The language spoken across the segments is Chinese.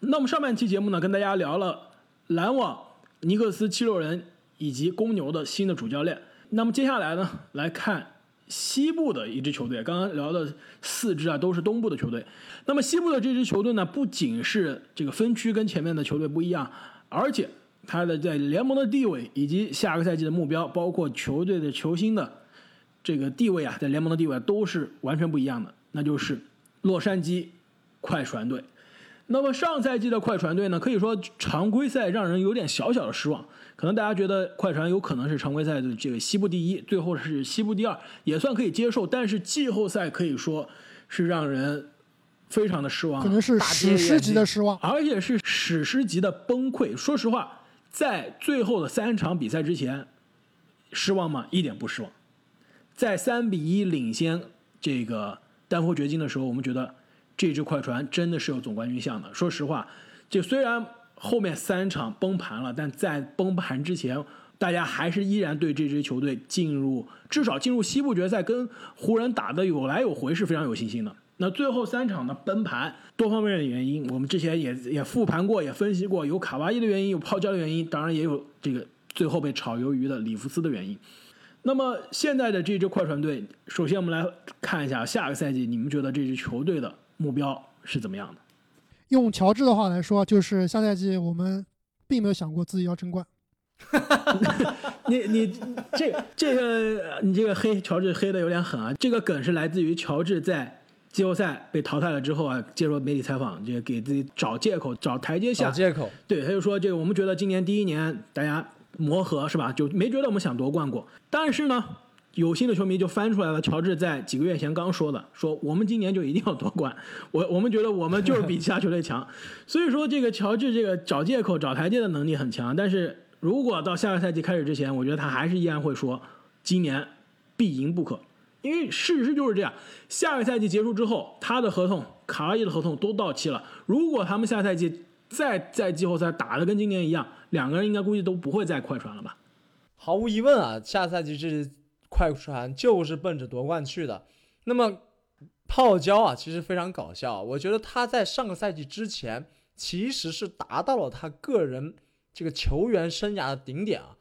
那么上半期节目呢，跟大家聊了篮网、尼克斯、七六人以及公牛的新的主教练。那么接下来呢，来看西部的一支球队。刚刚聊的四支啊，都是东部的球队。那么西部的这支球队呢，不仅是这个分区跟前面的球队不一样，而且它的在联盟的地位以及下个赛季的目标，包括球队的球星的这个地位啊，在联盟的地位都是完全不一样的。那就是洛杉矶快船队。那么上赛季的快船队呢，可以说常规赛让人有点小小的失望。可能大家觉得快船有可能是常规赛的这个西部第一，最后是西部第二，也算可以接受。但是季后赛可以说是让人非常的失望，可能是史诗级的失望，而且是史诗级的崩溃。说实话，在最后的三场比赛之前，失望吗？一点不失望。在三比一领先这个丹佛掘金的时候，我们觉得这支快船真的是有总冠军相的。说实话，就虽然。后面三场崩盘了，但在崩盘之前，大家还是依然对这支球队进入至少进入西部决赛跟湖人打的有来有回是非常有信心的。那最后三场的崩盘，多方面的原因，我们之前也也复盘过，也分析过，有卡哇伊的原因，有泡椒的原因，当然也有这个最后被炒鱿鱼的里弗斯的原因。那么现在的这支快船队，首先我们来看一下下个赛季，你们觉得这支球队的目标是怎么样的？用乔治的话来说，就是下赛季我们并没有想过自己要争冠。你你这这个你这个黑乔治黑的有点狠啊！这个梗是来自于乔治在季后赛被淘汰了之后啊，接受媒体采访，就给自己找借口、找台阶下。找借口。对，他就说这个我们觉得今年第一年大家磨合是吧，就没觉得我们想夺冠过。但是呢。有心的球迷就翻出来了，乔治在几个月前刚说的，说我们今年就一定要夺冠。我我们觉得我们就是比其他球队强，所以说这个乔治这个找借口、找台阶的能力很强。但是如果到下个赛季开始之前，我觉得他还是依然会说今年必赢不可，因为事实就是这样。下个赛季结束之后，他的合同、卡哇伊的合同都到期了。如果他们下赛季再在季后赛打的跟今年一样，两个人应该估计都不会再快船了吧？毫无疑问啊，下赛季这。快船就是奔着夺冠去的。那么泡椒啊，其实非常搞笑。我觉得他在上个赛季之前其实是达到了他个人这个球员生涯的顶点啊，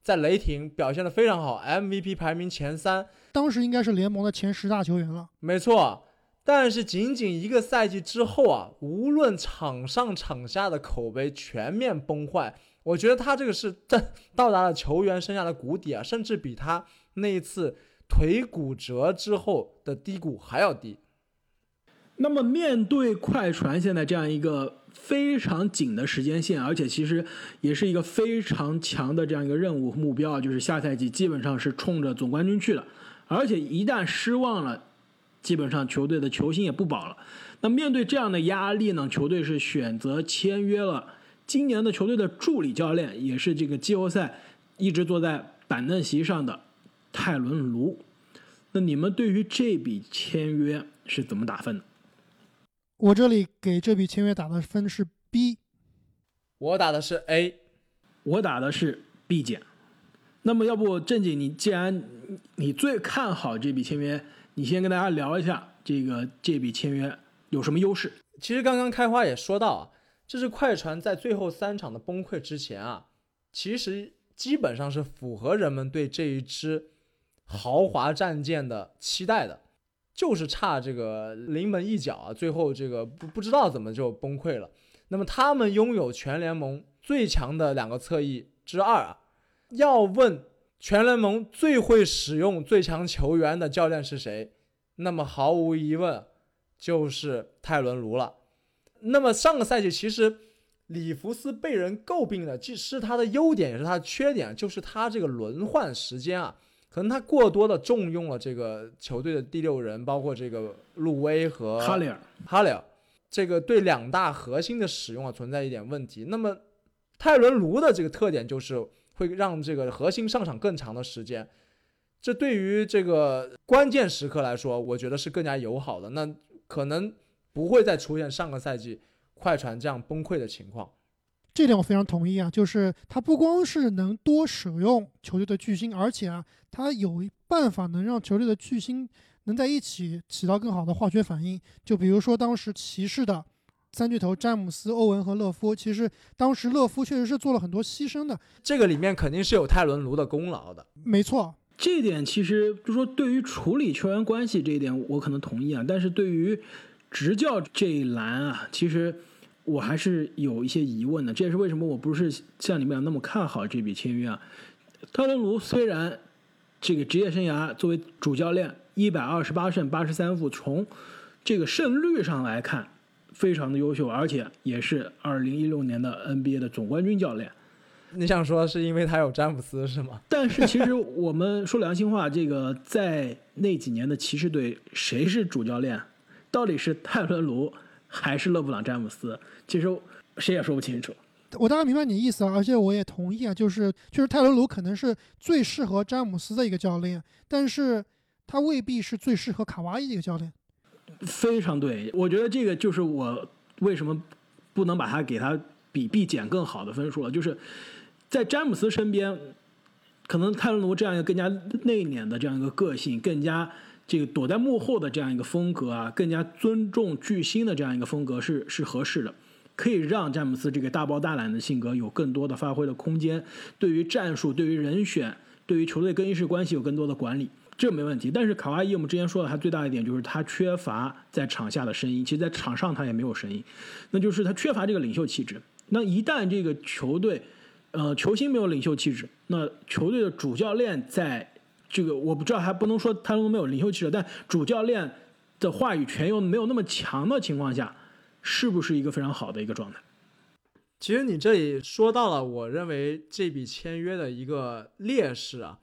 在雷霆表现的非常好，MVP 排名前三，当时应该是联盟的前十大球员了。没错，但是仅仅一个赛季之后啊，无论场上场下的口碑全面崩坏。我觉得他这个是到 到达了球员生涯的谷底啊，甚至比他。那一次腿骨折之后的低谷还要低。那么面对快船现在这样一个非常紧的时间线，而且其实也是一个非常强的这样一个任务目标，就是下赛季基本上是冲着总冠军去的。而且一旦失望了，基本上球队的球星也不保了。那面对这样的压力呢，球队是选择签约了今年的球队的助理教练，也是这个季后赛一直坐在板凳席上的。泰伦卢，那你们对于这笔签约是怎么打分的？我这里给这笔签约打的分是 B，我打的是 A，我打的是 B 减。那么要不正经，你既然你最看好这笔签约，你先跟大家聊一下这个这笔签约有什么优势？其实刚刚开花也说到啊，这是快船在最后三场的崩溃之前啊，其实基本上是符合人们对这一支。豪华战舰的期待的，就是差这个临门一脚啊！最后这个不不知道怎么就崩溃了。那么他们拥有全联盟最强的两个侧翼之二啊！要问全联盟最会使用最强球员的教练是谁？那么毫无疑问就是泰伦卢了。那么上个赛季其实里弗斯被人诟病的，既是他的优点也是他的缺点，就是他这个轮换时间啊。可能他过多的重用了这个球队的第六人，包括这个路威和哈里尔，哈里尔，这个对两大核心的使用啊存在一点问题。那么泰伦卢的这个特点就是会让这个核心上场更长的时间，这对于这个关键时刻来说，我觉得是更加友好的。那可能不会再出现上个赛季快船这样崩溃的情况。这点我非常同意啊，就是他不光是能多使用球队的巨星，而且啊，他有办法能让球队的巨星能在一起起到更好的化学反应。就比如说当时骑士的三巨头詹姆斯、欧文和勒夫，其实当时勒夫确实是做了很多牺牲的，这个里面肯定是有泰伦卢的功劳的。没错。这一点其实就说对于处理球员关系这一点，我可能同意啊，但是对于执教这一栏啊，其实我还是有一些疑问的。这也是为什么我不是像你们俩那么看好这笔签约啊。特伦卢虽然这个职业生涯作为主教练，一百二十八胜八十三负，从这个胜率上来看非常的优秀，而且也是二零一六年的 NBA 的总冠军教练。你想说是因为他有詹姆斯是吗？但是其实我们说良心话，这个在那几年的骑士队，谁是主教练？到底是泰伦卢还是勒布朗詹姆斯？其实谁也说不清楚。我大概明白你的意思啊，而且我也同意啊，就是就是泰伦卢可能是最适合詹姆斯的一个教练，但是他未必是最适合卡哇伊的一个教练。非常对，我觉得这个就是我为什么不能把他给他比必减更好的分数了，就是在詹姆斯身边，可能泰伦卢这样一个更加内敛的这样一个个性，更加这个躲在幕后的这样一个风格啊，更加尊重巨星的这样一个风格是是合适的，可以让詹姆斯这个大包大揽的性格有更多的发挥的空间，对于战术、对于人选、对于球队更衣室关系有更多的管理。这没问题，但是卡哇伊我们之前说的，他最大一点就是他缺乏在场下的声音，其实在场上他也没有声音，那就是他缺乏这个领袖气质。那一旦这个球队，呃，球星没有领袖气质，那球队的主教练在这个我不知道，还不能说他没有领袖气质，但主教练的话语权又没有那么强的情况下，是不是一个非常好的一个状态？其实你这里说到了，我认为这笔签约的一个劣势啊，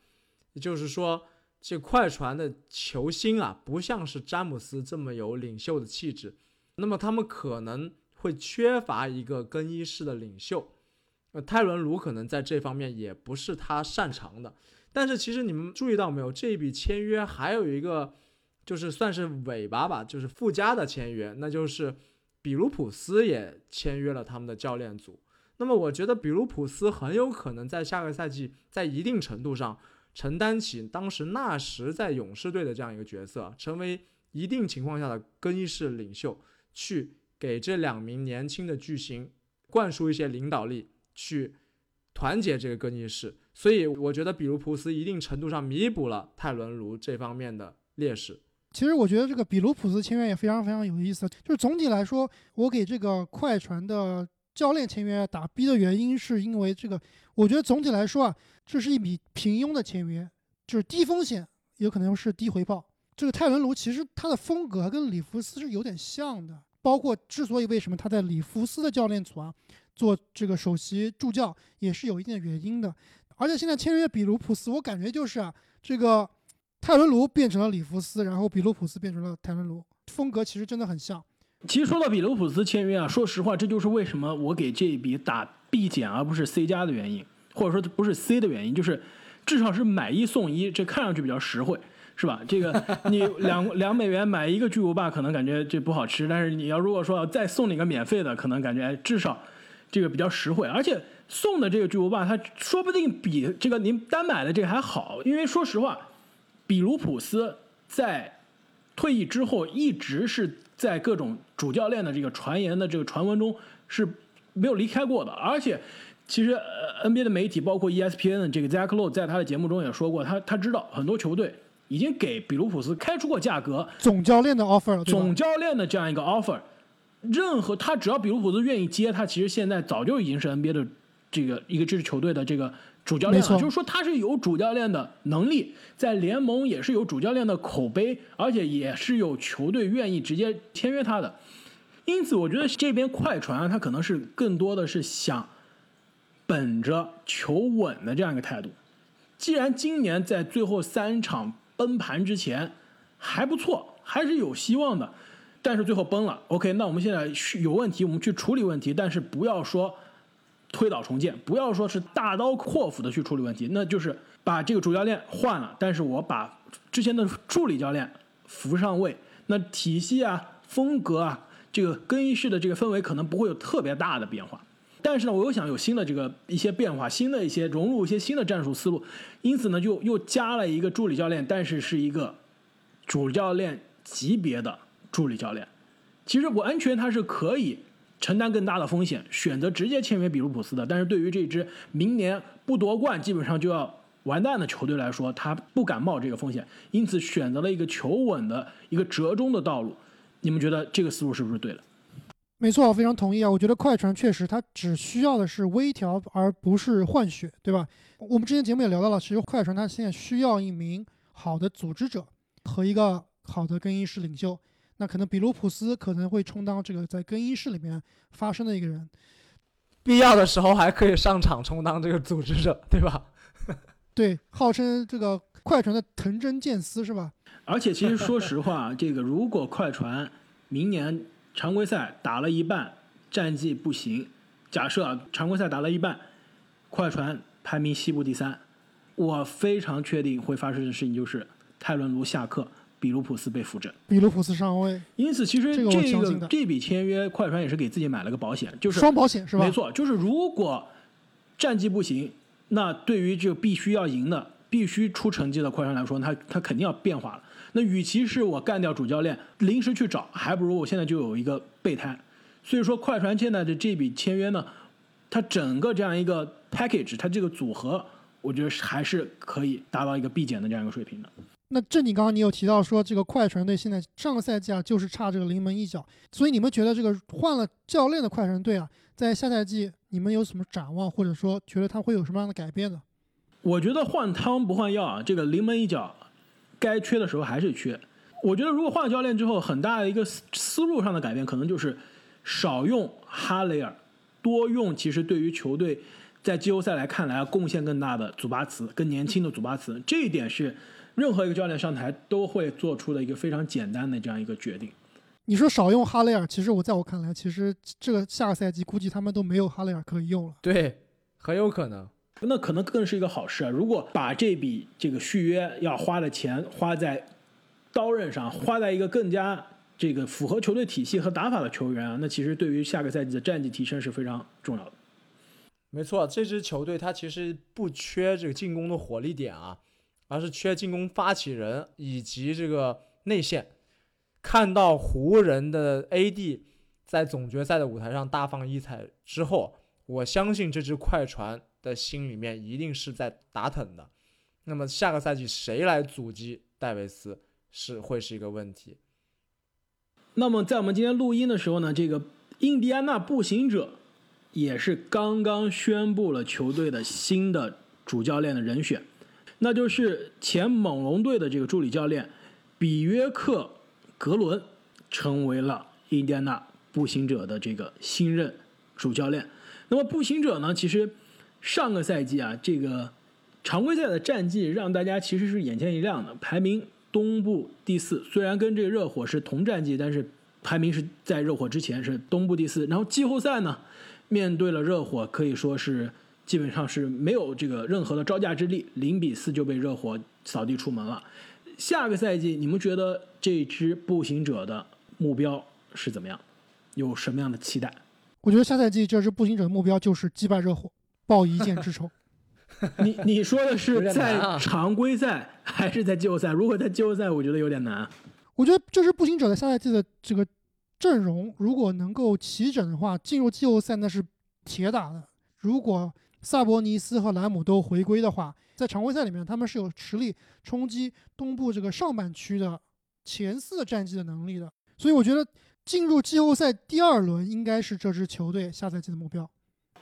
也就是说。这快船的球星啊，不像是詹姆斯这么有领袖的气质，那么他们可能会缺乏一个更衣室的领袖。呃，泰伦卢可能在这方面也不是他擅长的。但是其实你们注意到没有，这一笔签约还有一个就是算是尾巴吧，就是附加的签约，那就是比卢普斯也签约了他们的教练组。那么我觉得比卢普斯很有可能在下个赛季在一定程度上。承担起当时纳什在勇士队的这样一个角色，成为一定情况下的更衣室领袖，去给这两名年轻的巨星灌输一些领导力，去团结这个更衣室。所以我觉得比卢普斯一定程度上弥补了泰伦卢这方面的劣势。其实我觉得这个比卢普斯签约也非常非常有意思，就是总体来说，我给这个快船的教练签约打 B 的原因，是因为这个，我觉得总体来说啊。这是一笔平庸的签约，就是低风险，有可能是低回报。这个泰伦卢其实他的风格跟里弗斯是有点像的，包括之所以为什么他在里弗斯的教练组啊做这个首席助教，也是有一定的原因的。而且现在签约比卢普斯，我感觉就是啊，这个泰伦卢变成了里弗斯，然后比卢普斯变成了泰伦卢，风格其实真的很像。其实说到比卢普斯签约啊，说实话，这就是为什么我给这一笔打 B 减而不是 C 加的原因。或者说不是 C 的原因，就是至少是买一送一，这看上去比较实惠，是吧？这个 你两两美元买一个巨无霸，可能感觉这不好吃，但是你要如果说再送你个免费的，可能感觉至少这个比较实惠，而且送的这个巨无霸，它说不定比这个您单买的这个还好，因为说实话，比卢普斯在退役之后一直是在各种主教练的这个传言的这个传闻中是没有离开过的，而且。其实，NBA 的媒体包括 ESPN 的这个 Zach Lowe 在他的节目中也说过，他他知道很多球队已经给比卢普斯开出过价格，总教练的 offer，总教练的这样一个 offer，任何他只要比卢普斯愿意接，他其实现在早就已经是 NBA 的这个一个这支球队的这个主教练了，就是说他是有主教练的能力，在联盟也是有主教练的口碑，而且也是有球队愿意直接签约他的，因此我觉得这边快船他可能是更多的是想。本着求稳的这样一个态度，既然今年在最后三场崩盘之前还不错，还是有希望的，但是最后崩了。OK，那我们现在有问题，我们去处理问题，但是不要说推倒重建，不要说是大刀阔斧的去处理问题，那就是把这个主教练换了，但是我把之前的助理教练扶上位，那体系啊、风格啊、这个更衣室的这个氛围可能不会有特别大的变化。但是呢，我又想有新的这个一些变化，新的一些融入一些新的战术思路，因此呢，就又加了一个助理教练，但是是一个主教练级别的助理教练。其实我安全他是可以承担更大的风险，选择直接签约比卢普斯的。但是对于这支明年不夺冠基本上就要完蛋的球队来说，他不敢冒这个风险，因此选择了一个求稳的一个折中的道路。你们觉得这个思路是不是对的？没错，我非常同意啊！我觉得快船确实，它只需要的是微调，而不是换血，对吧？我们之前节目也聊到了，其实快船他现在需要一名好的组织者和一个好的更衣室领袖。那可能比卢普斯可能会充当这个在更衣室里面发生的一个人，必要的时候还可以上场充当这个组织者，对吧？对，号称这个快船的藤真健司是吧？而且其实说实话，这个如果快船明年常规赛打了一半，战绩不行，假设啊常规赛打了一半，快船排名西部第三，我非常确定会发生的事情就是泰伦卢下课。比卢普斯被扶正，比卢普斯上位，因此其实这个这笔签约，快船也是给自己买了个保险，就是双保险是吧？没错，就是如果战绩不行，那对于这个必须要赢的、必须出成绩的快船来说，他他肯定要变化了。那与其是我干掉主教练，临时去找，还不如我现在就有一个备胎。所以说，快船现在的这笔签约呢，它整个这样一个 package，它这个组合，我觉得还是可以达到一个必减的这样一个水平的。那这你刚刚你有提到说这个快船队现在上个赛季啊就是差这个临门一脚，所以你们觉得这个换了教练的快船队啊，在下赛季你们有什么展望，或者说觉得他会有什么样的改变呢？我觉得换汤不换药啊，这个临门一脚，该缺的时候还是缺。我觉得如果换了教练之后，很大的一个思路上的改变，可能就是少用哈雷尔，多用其实对于球队在季后赛来看来贡献更大的祖巴茨，更年轻的祖巴茨，这一点是。任何一个教练上台都会做出的一个非常简单的这样一个决定。你说少用哈雷尔，其实我在我看来，其实这个下个赛季估计他们都没有哈雷尔可以用了。对，很有可能。那可能更是一个好事啊！如果把这笔这个续约要花的钱花在刀刃上，花在一个更加这个符合球队体系和打法的球员啊，那其实对于下个赛季的战绩提升是非常重要的。没错，这支球队它其实不缺这个进攻的火力点啊。而是缺进攻发起人以及这个内线。看到湖人的 AD 在总决赛的舞台上大放异彩之后，我相信这支快船的心里面一定是在打腾的。那么下个赛季谁来阻击戴维斯是会是一个问题。那么在我们今天录音的时候呢，这个印第安纳步行者也是刚刚宣布了球队的新的主教练的人选。那就是前猛龙队的这个助理教练比约克·格伦成为了印第安纳步行者的这个新任主教练。那么步行者呢，其实上个赛季啊，这个常规赛的战绩让大家其实是眼前一亮的，排名东部第四。虽然跟这个热火是同战绩，但是排名是在热火之前，是东部第四。然后季后赛呢，面对了热火，可以说是。基本上是没有这个任何的招架之力，零比四就被热火扫地出门了。下个赛季，你们觉得这支步行者的目标是怎么样？有什么样的期待？我觉得下赛季这支步行者的目标就是击败热火，报一箭之仇。你你说的是在常规赛还是在季后赛？如果在季后赛，我觉得有点难。我觉得这支步行者的下赛季的这个阵容，如果能够齐整的话，进入季后赛那是铁打的。如果萨博尼斯和莱姆都回归的话，在常规赛里面，他们是有实力冲击东部这个上半区的前四战绩的能力的。所以我觉得进入季后赛第二轮应该是这支球队下赛季的目标。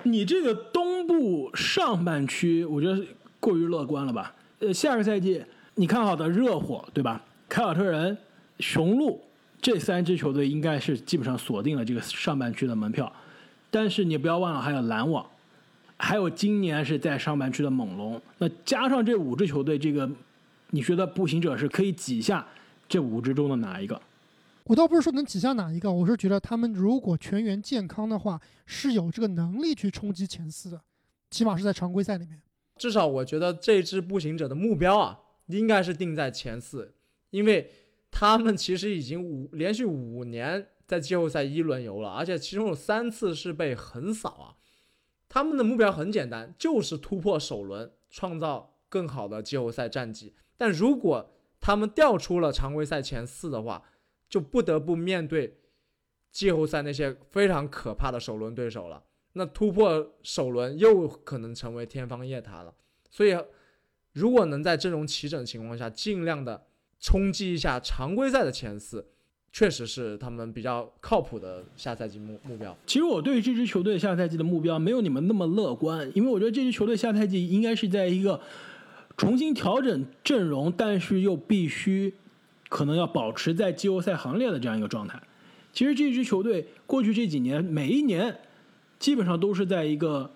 你这个东部上半区，我觉得过于乐观了吧？呃，下个赛季你看好的热火对吧？凯尔特人、雄鹿这三支球队应该是基本上锁定了这个上半区的门票，但是你不要忘了还有篮网。还有今年是在上半区的猛龙，那加上这五支球队，这个你觉得步行者是可以挤下这五支中的哪一个？我倒不是说能挤下哪一个，我是觉得他们如果全员健康的话，是有这个能力去冲击前四的，起码是在常规赛里面。至少我觉得这支步行者的目标啊，应该是定在前四，因为他们其实已经五连续五年在季后赛一轮游了，而且其中有三次是被横扫啊。他们的目标很简单，就是突破首轮，创造更好的季后赛战绩。但如果他们掉出了常规赛前四的话，就不得不面对季后赛那些非常可怕的首轮对手了。那突破首轮又可能成为天方夜谭了。所以，如果能在阵容齐整的情况下，尽量的冲击一下常规赛的前四，确实是他们比较靠谱的下赛季目目标。其实我对这支球队下赛季的目标没有你们那么乐观，因为我觉得这支球队下赛季应该是在一个重新调整阵容，但是又必须可能要保持在季后赛行列的这样一个状态。其实这支球队过去这几年每一年。基本上都是在一个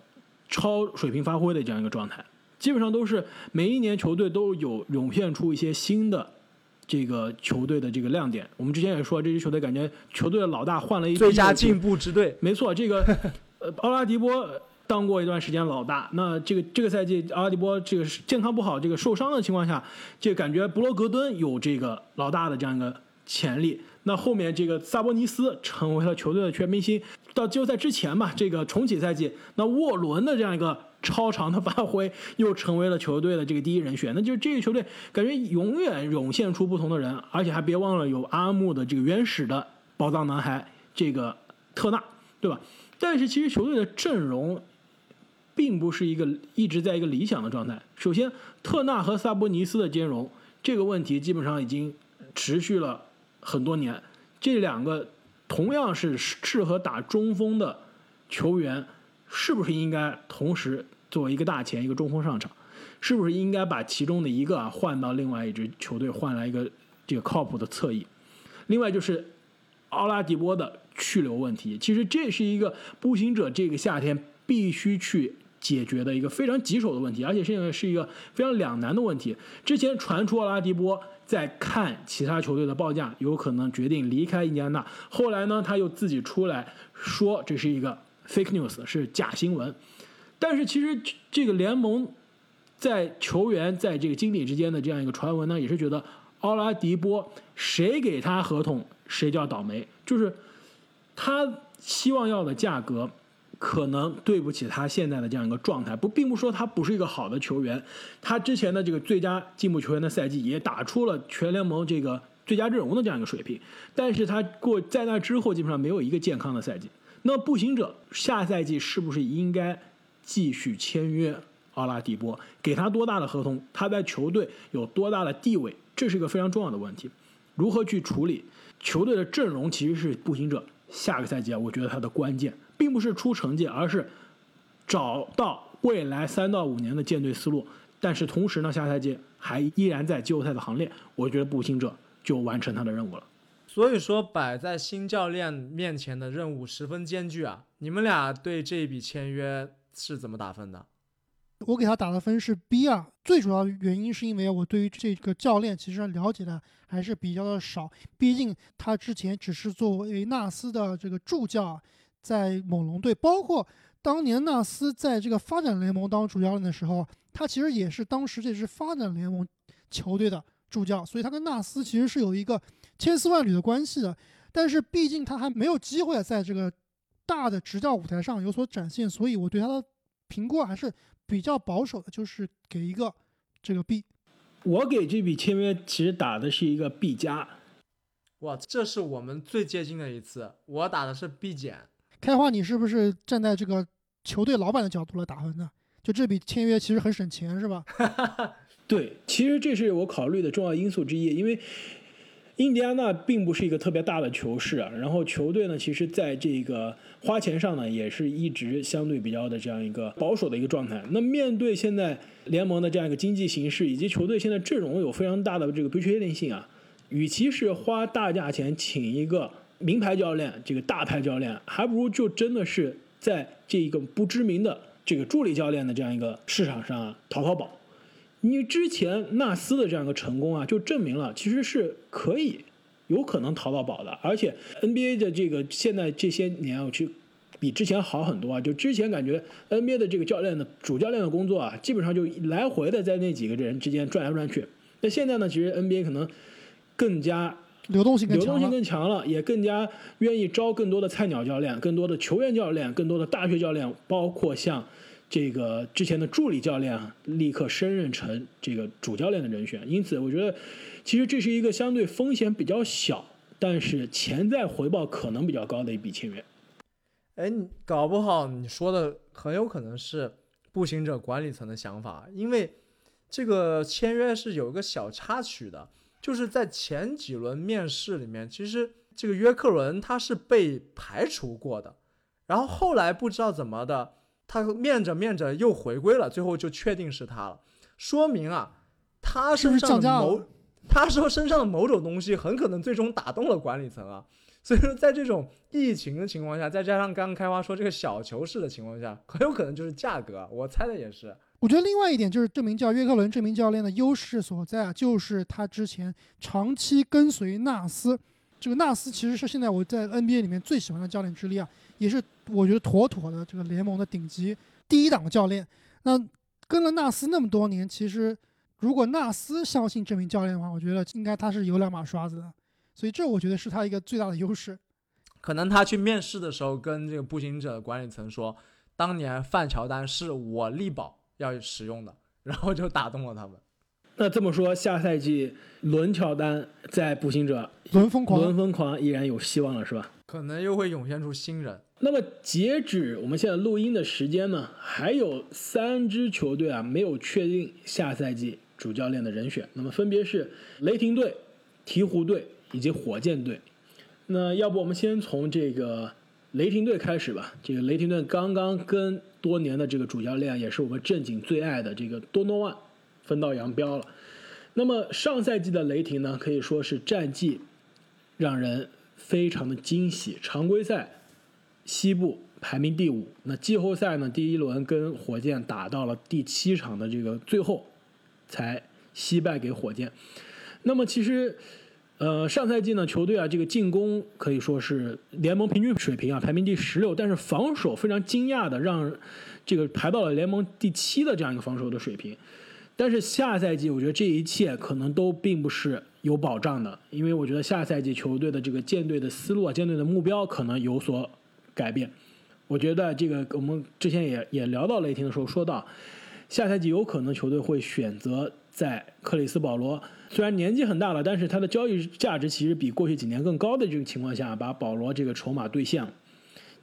超水平发挥的这样一个状态，基本上都是每一年球队都有涌现出一些新的这个球队的这个亮点。我们之前也说，这支球队感觉球队的老大换了一最佳进步之队，没错，这个 呃奥拉迪波当过一段时间老大，那这个这个赛季奥拉迪波这个健康不好，这个受伤的情况下，这感觉布罗格敦有这个老大的这样一个潜力。那后面这个萨博尼斯成为了球队的全明星。到季后赛之前吧，这个重启赛季，那沃伦的这样一个超长的发挥，又成为了球队的这个第一人选。那就这个球队感觉永远涌现出不同的人，而且还别忘了有阿木的这个原始的宝藏男孩这个特纳，对吧？但是其实球队的阵容并不是一个一直在一个理想的状态。首先，特纳和萨博尼斯的兼容这个问题基本上已经持续了很多年，这两个。同样是适合打中锋的球员，是不是应该同时作为一个大前一个中锋上场？是不是应该把其中的一个啊换到另外一支球队，换来一个这个靠谱的侧翼？另外就是奥拉迪波的去留问题，其实这是一个步行者这个夏天必须去解决的一个非常棘手的问题，而且现在是一个非常两难的问题。之前传出奥拉迪波。在看其他球队的报价，有可能决定离开印第安纳。后来呢，他又自己出来说这是一个 fake news，是假新闻。但是其实这个联盟在球员在这个经理之间的这样一个传闻呢，也是觉得奥拉迪波谁给他合同谁就要倒霉，就是他希望要的价格。可能对不起他现在的这样一个状态，不，并不说他不是一个好的球员，他之前的这个最佳进步球员的赛季也打出了全联盟这个最佳阵容的这样一个水平，但是他过在那之后基本上没有一个健康的赛季。那步行者下赛季是不是应该继续签约奥拉迪波，给他多大的合同，他在球队有多大的地位，这是一个非常重要的问题。如何去处理球队的阵容，其实是步行者下个赛季啊，我觉得他的关键。并不是出成绩，而是找到未来三到五年的建队思路。但是同时呢，下赛季还依然在季后赛的行列，我觉得步行者就完成他的任务了。所以说，摆在新教练面前的任务十分艰巨啊！你们俩对这一笔签约是怎么打分的？我给他打的分是 B 啊。最主要原因是因为我对于这个教练其实了解的还是比较的少，毕竟他之前只是作为纳斯的这个助教。在猛龙队，包括当年纳斯在这个发展联盟当主教练的时候，他其实也是当时这支发展联盟球队的助教，所以他跟纳斯其实是有一个千丝万缕的关系的。但是毕竟他还没有机会在这个大的执教舞台上有所展现，所以我对他的评估还是比较保守的，就是给一个这个 B。我给这笔签约其实打的是一个 B 加。哇，这是我们最接近的一次，我打的是 B 减。开花，你是不是站在这个球队老板的角度来打分呢？就这笔签约其实很省钱，是吧？对，其实这是我考虑的重要因素之一，因为印第安纳并不是一个特别大的球市啊。然后球队呢，其实在这个花钱上呢，也是一直相对比较的这样一个保守的一个状态。那面对现在联盟的这样一个经济形势，以及球队现在阵容有非常大的这个不确定性啊，与其是花大价钱请一个。名牌教练，这个大牌教练，还不如就真的是在这一个不知名的这个助理教练的这样一个市场上啊淘淘宝。你之前纳斯的这样一个成功啊，就证明了其实是可以有可能淘到宝的。而且 NBA 的这个现在这些年，我去比之前好很多啊。就之前感觉 NBA 的这个教练的主教练的工作啊，基本上就来回的在那几个人之间转来转去。那现在呢，其实 NBA 可能更加。流动性更流动性更强了，也更加愿意招更多的菜鸟教练、更多的球员教练、更多的大学教练，包括像这个之前的助理教练啊，立刻升任成这个主教练的人选。因此，我觉得其实这是一个相对风险比较小，但是潜在回报可能比较高的一笔签约。哎，搞不好你说的很有可能是步行者管理层的想法，因为这个签约是有一个小插曲的，就是在前几轮面试里面，其实这个约克伦他是被排除过的，然后后来不知道怎么的，他面着面着又回归了，最后就确定是他了，说明啊，他身上的某？他说身上的某种东西很可能最终打动了管理层啊，所以说在这种疫情的情况下，再加上刚刚开花说这个小球式的情况下，很有可能就是价格，我猜的也是。我觉得另外一点就是这名叫约克伦这名教练的优势所在啊，就是他之前长期跟随纳斯。这个纳斯其实是现在我在 NBA 里面最喜欢的教练之一啊，也是我觉得妥妥的这个联盟的顶级第一档教练。那跟了纳斯那么多年，其实如果纳斯相信这名教练的话，我觉得应该他是有两把刷子的。所以这我觉得是他一个最大的优势。可能他去面试的时候跟这个步行者管理层说，当年范乔丹是我力保要使用的，然后就打动了他们。那这么说，下赛季伦乔丹在步行者轮疯狂轮疯狂依然有希望了，是吧？可能又会涌现出新人。那么截止我们现在录音的时间呢，还有三支球队啊没有确定下赛季主教练的人选，那么分别是雷霆队、鹈鹕队以及火箭队。那要不我们先从这个雷霆队开始吧。这个雷霆队刚刚跟多年的这个主教练，也是我们正经最爱的这个多诺万分道扬镳了。那么上赛季的雷霆呢，可以说是战绩让人非常的惊喜。常规赛西部排名第五，那季后赛呢，第一轮跟火箭打到了第七场的这个最后，才惜败给火箭。那么其实，呃，上赛季呢，球队啊这个进攻可以说是联盟平均水平啊排名第十六，但是防守非常惊讶的让这个排到了联盟第七的这样一个防守的水平。但是下赛季，我觉得这一切可能都并不是有保障的，因为我觉得下赛季球队的这个建队的思路啊，建队的目标可能有所改变。我觉得这个我们之前也也聊到雷霆的时候说到，下赛季有可能球队会选择在克里斯保罗虽然年纪很大了，但是他的交易价值其实比过去几年更高的这个情况下，把保罗这个筹码兑现。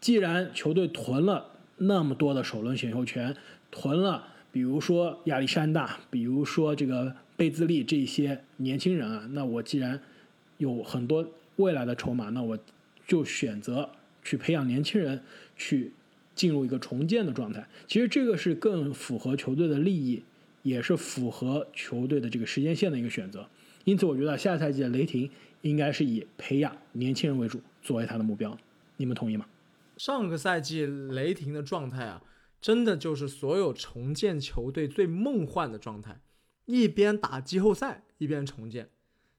既然球队囤了那么多的首轮选秀权，囤了比如说亚历山大，比如说这个贝兹利这些年轻人啊，那我既然有很多未来的筹码，那我就选择去培养年轻人，去进入一个重建的状态。其实这个是更符合球队的利益，也是符合球队的这个时间线的一个选择。因此，我觉得下赛季的雷霆应该是以培养年轻人为主作为他的目标。你们同意吗？上个赛季雷霆的状态啊，真的就是所有重建球队最梦幻的状态，一边打季后赛一边重建，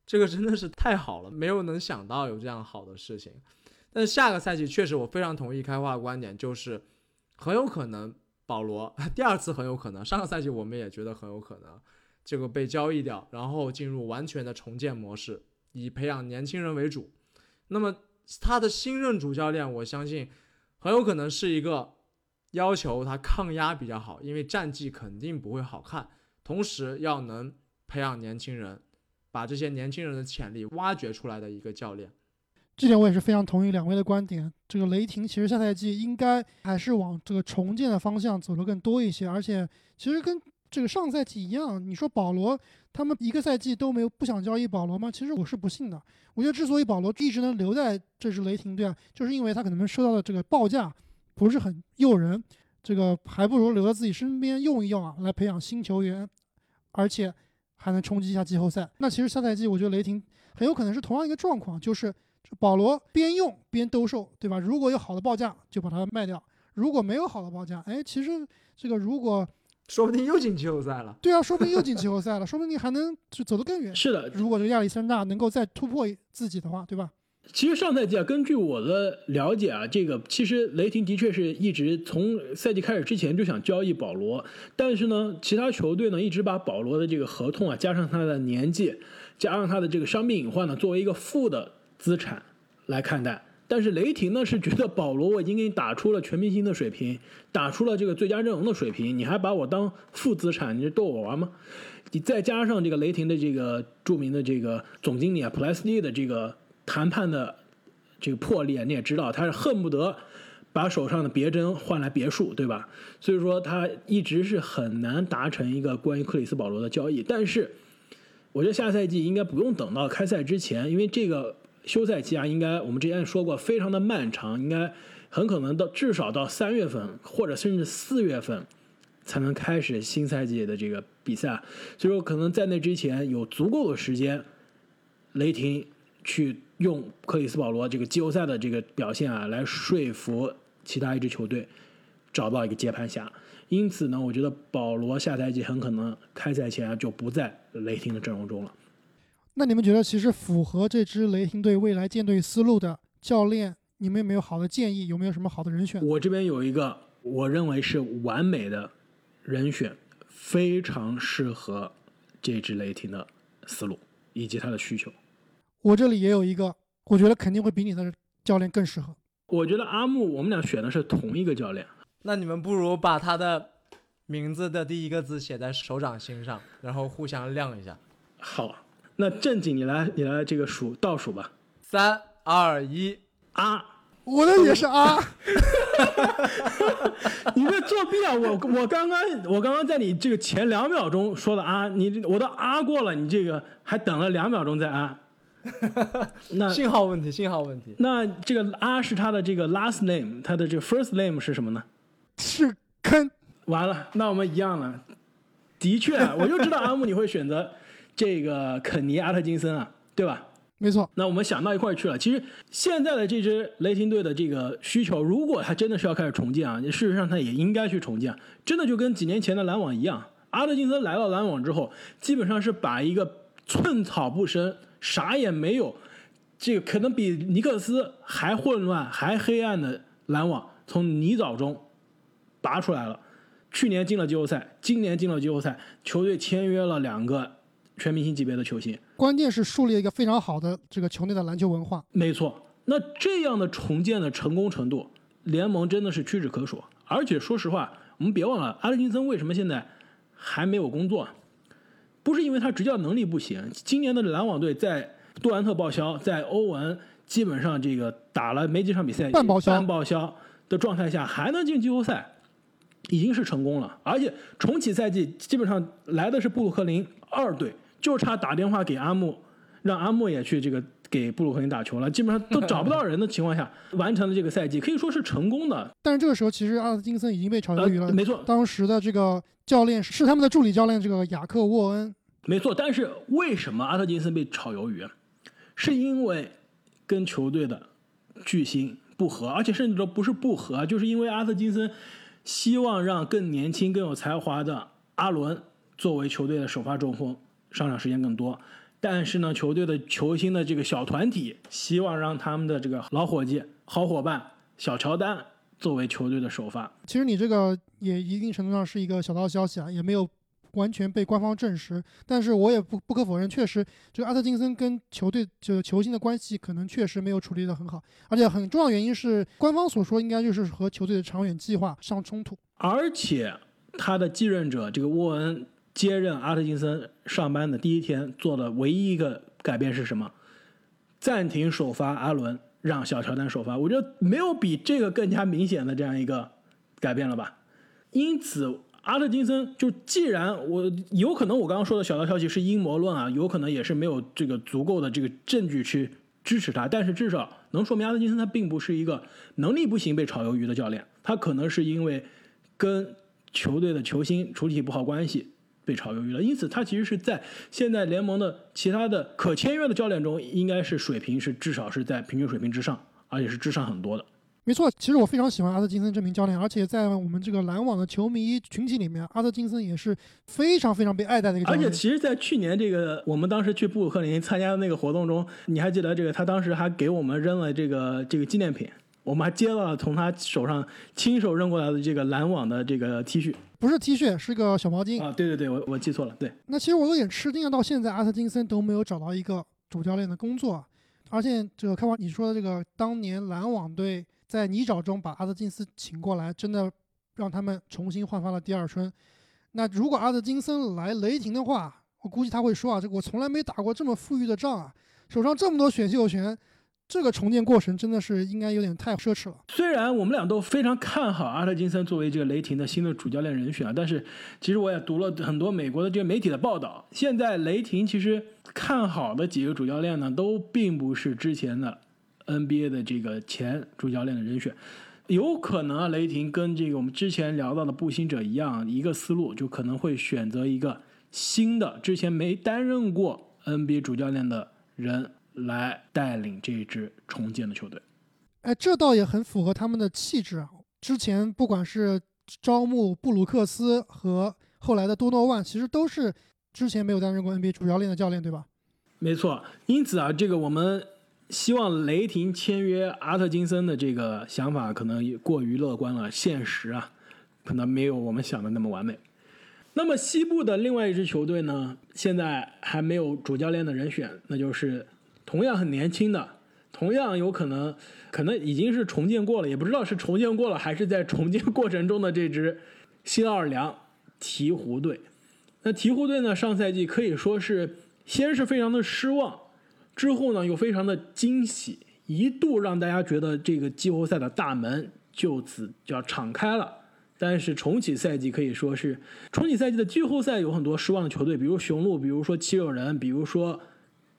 这个真的是太好了，没有能想到有这样好的事情。但是下个赛季确实，我非常同意开花的观点，就是很有可能保罗 第二次很有可能，上个赛季我们也觉得很有可能，这个被交易掉，然后进入完全的重建模式，以培养年轻人为主。那么他的新任主教练，我相信很有可能是一个要求他抗压比较好，因为战绩肯定不会好看，同时要能培养年轻人，把这些年轻人的潜力挖掘出来的一个教练。这点我也是非常同意两位的观点。这个雷霆其实下赛季应该还是往这个重建的方向走得更多一些，而且其实跟这个上赛季一样，你说保罗他们一个赛季都没有不想交易保罗吗？其实我是不信的。我觉得之所以保罗一直能留在这支雷霆队啊，就是因为他可能收到的这个报价不是很诱人，这个还不如留在自己身边用一用啊，来培养新球员，而且还能冲击一下季后赛。那其实下赛季我觉得雷霆很有可能是同样一个状况，就是保罗边用边兜售，对吧？如果有好的报价就把它卖掉，如果没有好的报价，哎，其实这个如果说不定又进季后赛了。对啊，说不定又进季后赛了，说不定还能就走得更远。是的，如果这个亚历山大能够再突破自己的话，对吧？其实上赛季啊，根据我的了解啊，这个其实雷霆的确是一直从赛季开始之前就想交易保罗，但是呢，其他球队呢一直把保罗的这个合同啊，加上他的年纪，加上他的这个伤病隐患呢，作为一个负的资产来看待。但是雷霆呢是觉得保罗我已经给你打出了全明星的水平，打出了这个最佳阵容的水平，你还把我当负资产，你这逗我玩吗？你再加上这个雷霆的这个著名的这个总经理啊普莱斯蒂的这个谈判的这个魄力，你也知道，他是恨不得把手上的别针换来别墅，对吧？所以说他一直是很难达成一个关于克里斯保罗的交易。但是，我觉得下赛季应该不用等到开赛之前，因为这个休赛期啊，应该我们之前说过非常的漫长，应该很可能到至少到三月份或者甚至四月份才能开始新赛季的这个比赛。所以说，可能在那之前有足够的时间，雷霆去用克里斯保罗这个季后赛的这个表现啊，来说服其他一支球队找到一个接盘侠。因此呢，我觉得保罗下赛季很可能开赛前就不在雷霆的阵容中了。那你们觉得，其实符合这支雷霆队未来建队思路的教练，你们有没有好的建议？有没有什么好的人选？我这边有一个我认为是完美的人选，非常适合这支雷霆的思路以及他的需求。我这里也有一个，我觉得肯定会比你的教练更适合。我觉得阿木，我们俩选的是同一个教练。那你们不如把他的名字的第一个字写在手掌心上，然后互相亮一下。好，那正经你来，你来这个数倒数吧。三二一，啊，我的也是啊，你这作弊啊！我我刚刚我刚刚在你这个前两秒钟说的啊，你我都啊过了，你这个还等了两秒钟再啊。那信号问题，信号问题。那这个啊是他的这个 last name，他的这个 first name 是什么呢？是坑。完了，那我们一样了。的确，我就知道阿木你会选择这个肯尼阿特金森啊，对吧？没错，那我们想到一块儿去了。其实现在的这支雷霆队的这个需求，如果他真的是要开始重建啊，事实上他也应该去重建。真的就跟几年前的篮网一样，阿特金森来到篮网之后，基本上是把一个寸草不生、啥也没有，这个可能比尼克斯还混乱、还黑暗的篮网，从泥沼中拔出来了。去年进了季后赛，今年进了季后赛，球队签约了两个全明星级别的球星。关键是树立了一个非常好的这个球内的篮球文化。没错，那这样的重建的成功程度，联盟真的是屈指可数。而且说实话，我们别忘了，阿德金森为什么现在还没有工作？不是因为他执教能力不行。今年的篮网队在杜兰特报销，在欧文基本上这个打了没几场比赛半报销半报销的状态下，还能进季后赛，已经是成功了。而且重启赛季基本上来的是布鲁克林二队，就差打电话给阿木，让阿木也去这个给布鲁克林打球了。基本上都找不到人的情况下，完成了这个赛季，可以说是成功的。但是这个时候，其实阿特金森已经被炒鱿鱼了。呃没错，当时的这个教练是他们的助理教练，这个雅克沃恩。没错，但是为什么阿特金森被炒鱿鱼？是因为跟球队的巨星不和，而且甚至都不是不和，就是因为阿特金森希望让更年轻、更有才华的阿伦作为球队的首发中锋，上场时间更多。但是呢，球队的球星的这个小团体希望让他们的这个老伙计、好伙伴小乔丹作为球队的首发。其实你这个也一定程度上是一个小道消息啊，也没有完全被官方证实。但是我也不不可否认，确实这个阿特金森跟球队这个球星的关系可能确实没有处理得很好，而且很重要原因是官方所说应该就是和球队的长远计划相冲突。而且他的继任者这个沃恩接任阿特金森上班的第一天做的唯一一个改变是什么？暂停首发阿伦，让小乔丹首发。我觉得没有比这个更加明显的这样一个改变了吧。因此，阿特金森就既然我有可能我刚刚说的小道消息是阴谋论啊，有可能也是没有这个足够的这个证据去支持他，但是至少能说明阿特金森他并不是一个能力不行被炒鱿鱼的教练，他可能是因为跟球队的球星处理不好关系被炒鱿鱼了，因此他其实是在现在联盟的其他的可签约的教练中，应该是水平是至少是在平均水平之上，而且是之上很多的。没错，其实我非常喜欢阿特金森这名教练，而且在我们这个篮网的球迷群体里面，阿特金森也是非常非常被爱戴的一个教练。而且其实，在去年这个我们当时去布鲁克林参加的那个活动中，你还记得这个他当时还给我们扔了这个这个纪念品，我们还接了从他手上亲手扔过来的这个篮网的这个 T 恤不是 T 恤，是个小毛巾。啊，对对对，我我记错了，对，那其实我有点吃惊啊，到现在阿特金森都没有找到一个主教练的工作，而且这个开完你说的这个当年篮网队在泥沼中把阿特金斯请过来，真的让他们重新焕发了第二春。那如果阿特金森来雷霆的话，我估计他会说啊，这个我从来没打过这么富裕的仗啊，手上这么多选秀权，这个重建过程真的是应该有点太奢侈了。虽然我们俩都非常看好阿特金森作为这个雷霆的新的主教练人选啊，但是其实我也读了很多美国的这个媒体的报道，现在雷霆其实看好的几个主教练呢，都并不是之前的 NBA 的这个前主教练的人选。有可能啊，雷霆跟这个我们之前聊到的步行者一样，一个思路就可能会选择一个新的、之前没担任过 NBA 主教练的人来带领这支重建的球队。哎，这倒也很符合他们的气质啊。之前不管是招募布鲁克斯和后来的多诺万，其实都是之前没有担任过 NBA 主教练的教练，对吧？没错，因此啊，这个我们。希望雷霆签约阿特金森的这个想法可能也过于乐观了，现实啊，可能没有我们想的那么完美。那么西部的另外一支球队呢，现在还没有主教练的人选，那就是同样很年轻的，同样有可能可能已经是重建过了，也不知道是重建过了还是在重建过程中的这支新奥尔良鹈鹕队。那鹈鹕队呢，上赛季可以说是先是非常的失望。之后呢，又非常的惊喜，一度让大家觉得这个季后赛的大门就此就要敞开了。但是重启赛季可以说是重启赛季的季后赛有很多失望的球队，比如雄鹿，比如说七六人，比如说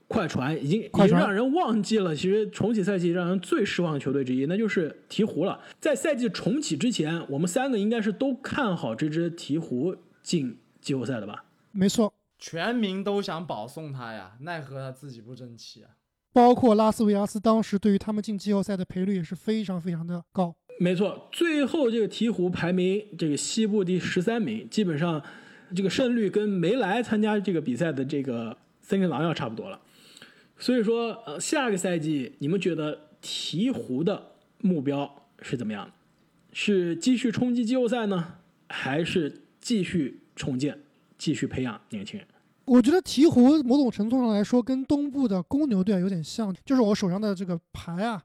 快船，已经已经让人忘记了。其实重启赛季让人最失望的球队之一，那就是鹈鹕了。在赛季重启之前，我们三个应该是都看好这支鹈鹕进季后赛的吧？没错。全民都想保送他呀，奈何他自己不争气啊！包括拉斯维加斯当时对于他们进季后赛的赔率也是非常非常的高。没错，最后这个鹈鹕排名这个西部第十三名，基本上这个胜率跟没来参加这个比赛的这个森林狼要差不多了。所以说，呃，下个赛季你们觉得鹈鹕的目标是怎么样？是继续冲击季后赛呢，还是继续重建？继续培养年轻人，我觉得鹈鹕某种程度上来说跟东部的公牛队有点像，就是我手上的这个牌啊，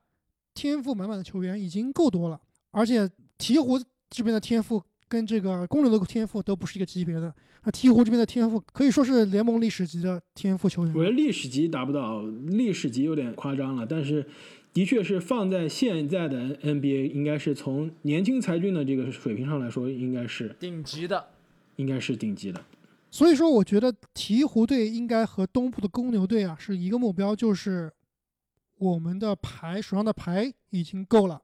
天赋满满的球员已经够多了，而且鹈鹕这边的天赋跟这个公牛的天赋都不是一个级别的，那鹈鹕这边的天赋可以说是联盟历史级的天赋球员。我觉得历史级达不到，历史级有点夸张了，但是的确是放在现在的 NBA，应该是从年轻才俊的这个水平上来说，应该是顶级的，应该是顶级的。所以说，我觉得鹈鹕队应该和东部的公牛队啊是一个目标，就是我们的牌手上的牌已经够了，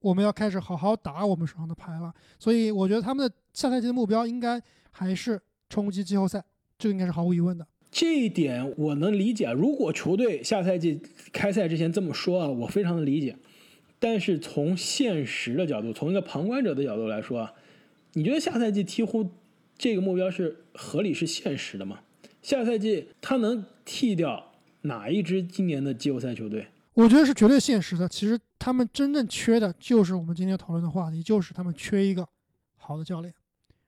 我们要开始好好打我们手上的牌了。所以我觉得他们的下赛季的目标应该还是冲击季后赛，这个应该是毫无疑问的。这一点我能理解。如果球队下赛季开赛之前这么说啊，我非常的理解。但是从现实的角度，从一个旁观者的角度来说啊，你觉得下赛季鹈鹕？这个目标是合理是现实的吗？下赛季他能替掉哪一支今年的季后赛球队？我觉得是绝对现实的。其实他们真正缺的就是我们今天讨论的话题，就是他们缺一个好的教练。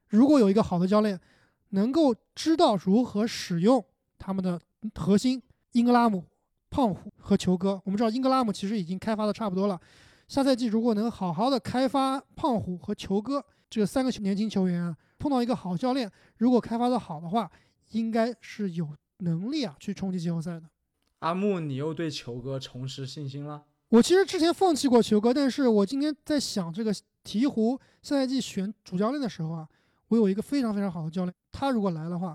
如果有一个好的教练，能够知道如何使用他们的核心英格拉姆、胖虎和球哥。我们知道英格拉姆其实已经开发的差不多了。下赛季如果能好好的开发胖虎和球哥这三个年轻球员啊。碰到一个好教练，如果开发的好的话，应该是有能力啊去冲击季后赛的。阿木，你又对球哥重拾信心了？我其实之前放弃过球哥，但是我今天在想这个鹈鹕下赛季选主教练的时候啊，我有一个非常非常好的教练，他如果来的话，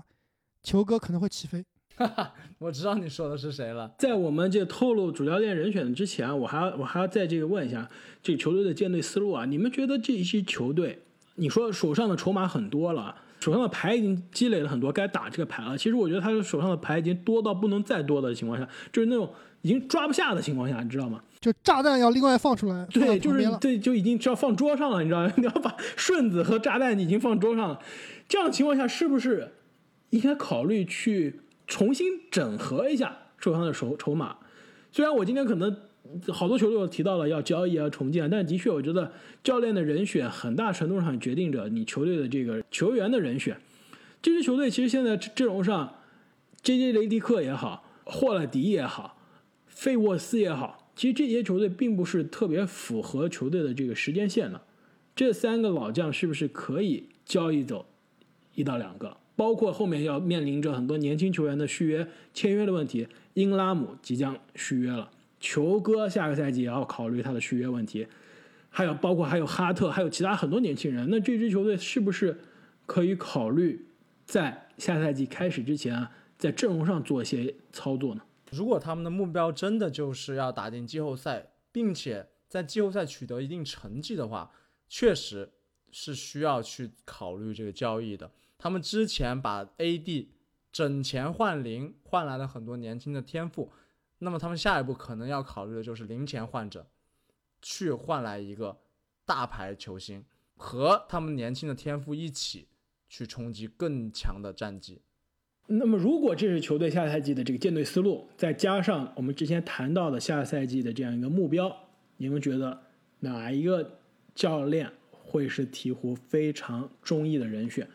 球哥可能会起飞。哈哈，我知道你说的是谁了。在我们这透露主教练人选之前，我还要我还要再这个问一下这个球队的建队思路啊，你们觉得这一支球队？你说手上的筹码很多了，手上的牌已经积累了很多，该打这个牌了。其实我觉得他手上的牌已经多到不能再多的情况下，就是那种已经抓不下的情况下，你知道吗？就炸弹要另外放出来，对，就是对，就已经要放桌上了，你知道吗？你 要把顺子和炸弹已经放桌上了，这样的情况下，是不是应该考虑去重新整合一下受伤的筹筹码？虽然我今天可能。好多球队提到了要交易啊、重建，但的确，我觉得教练的人选很大程度上决定着你球队的这个球员的人选。这支球队其实现在阵容上，J.J. 雷迪克也好，霍勒迪也好，费沃斯也好，其实这些球队并不是特别符合球队的这个时间线的。这三个老将是不是可以交易走一到两个？包括后面要面临着很多年轻球员的续约、签约的问题。英拉姆即将续约了。球哥下个赛季也要考虑他的续约问题，还有包括还有哈特，还有其他很多年轻人。那这支球队是不是可以考虑在下赛季开始之前啊，在阵容上做一些操作呢？如果他们的目标真的就是要打进季后赛，并且在季后赛取得一定成绩的话，确实是需要去考虑这个交易的。他们之前把 AD 整钱换零，换来了很多年轻的天赋。那么他们下一步可能要考虑的就是零钱换者，去换来一个大牌球星，和他们年轻的天赋一起去冲击更强的战绩。那么，如果这是球队下赛季的这个建队思路，再加上我们之前谈到的下赛季的这样一个目标，你们觉得哪一个教练会是鹈鹕非常中意的人选？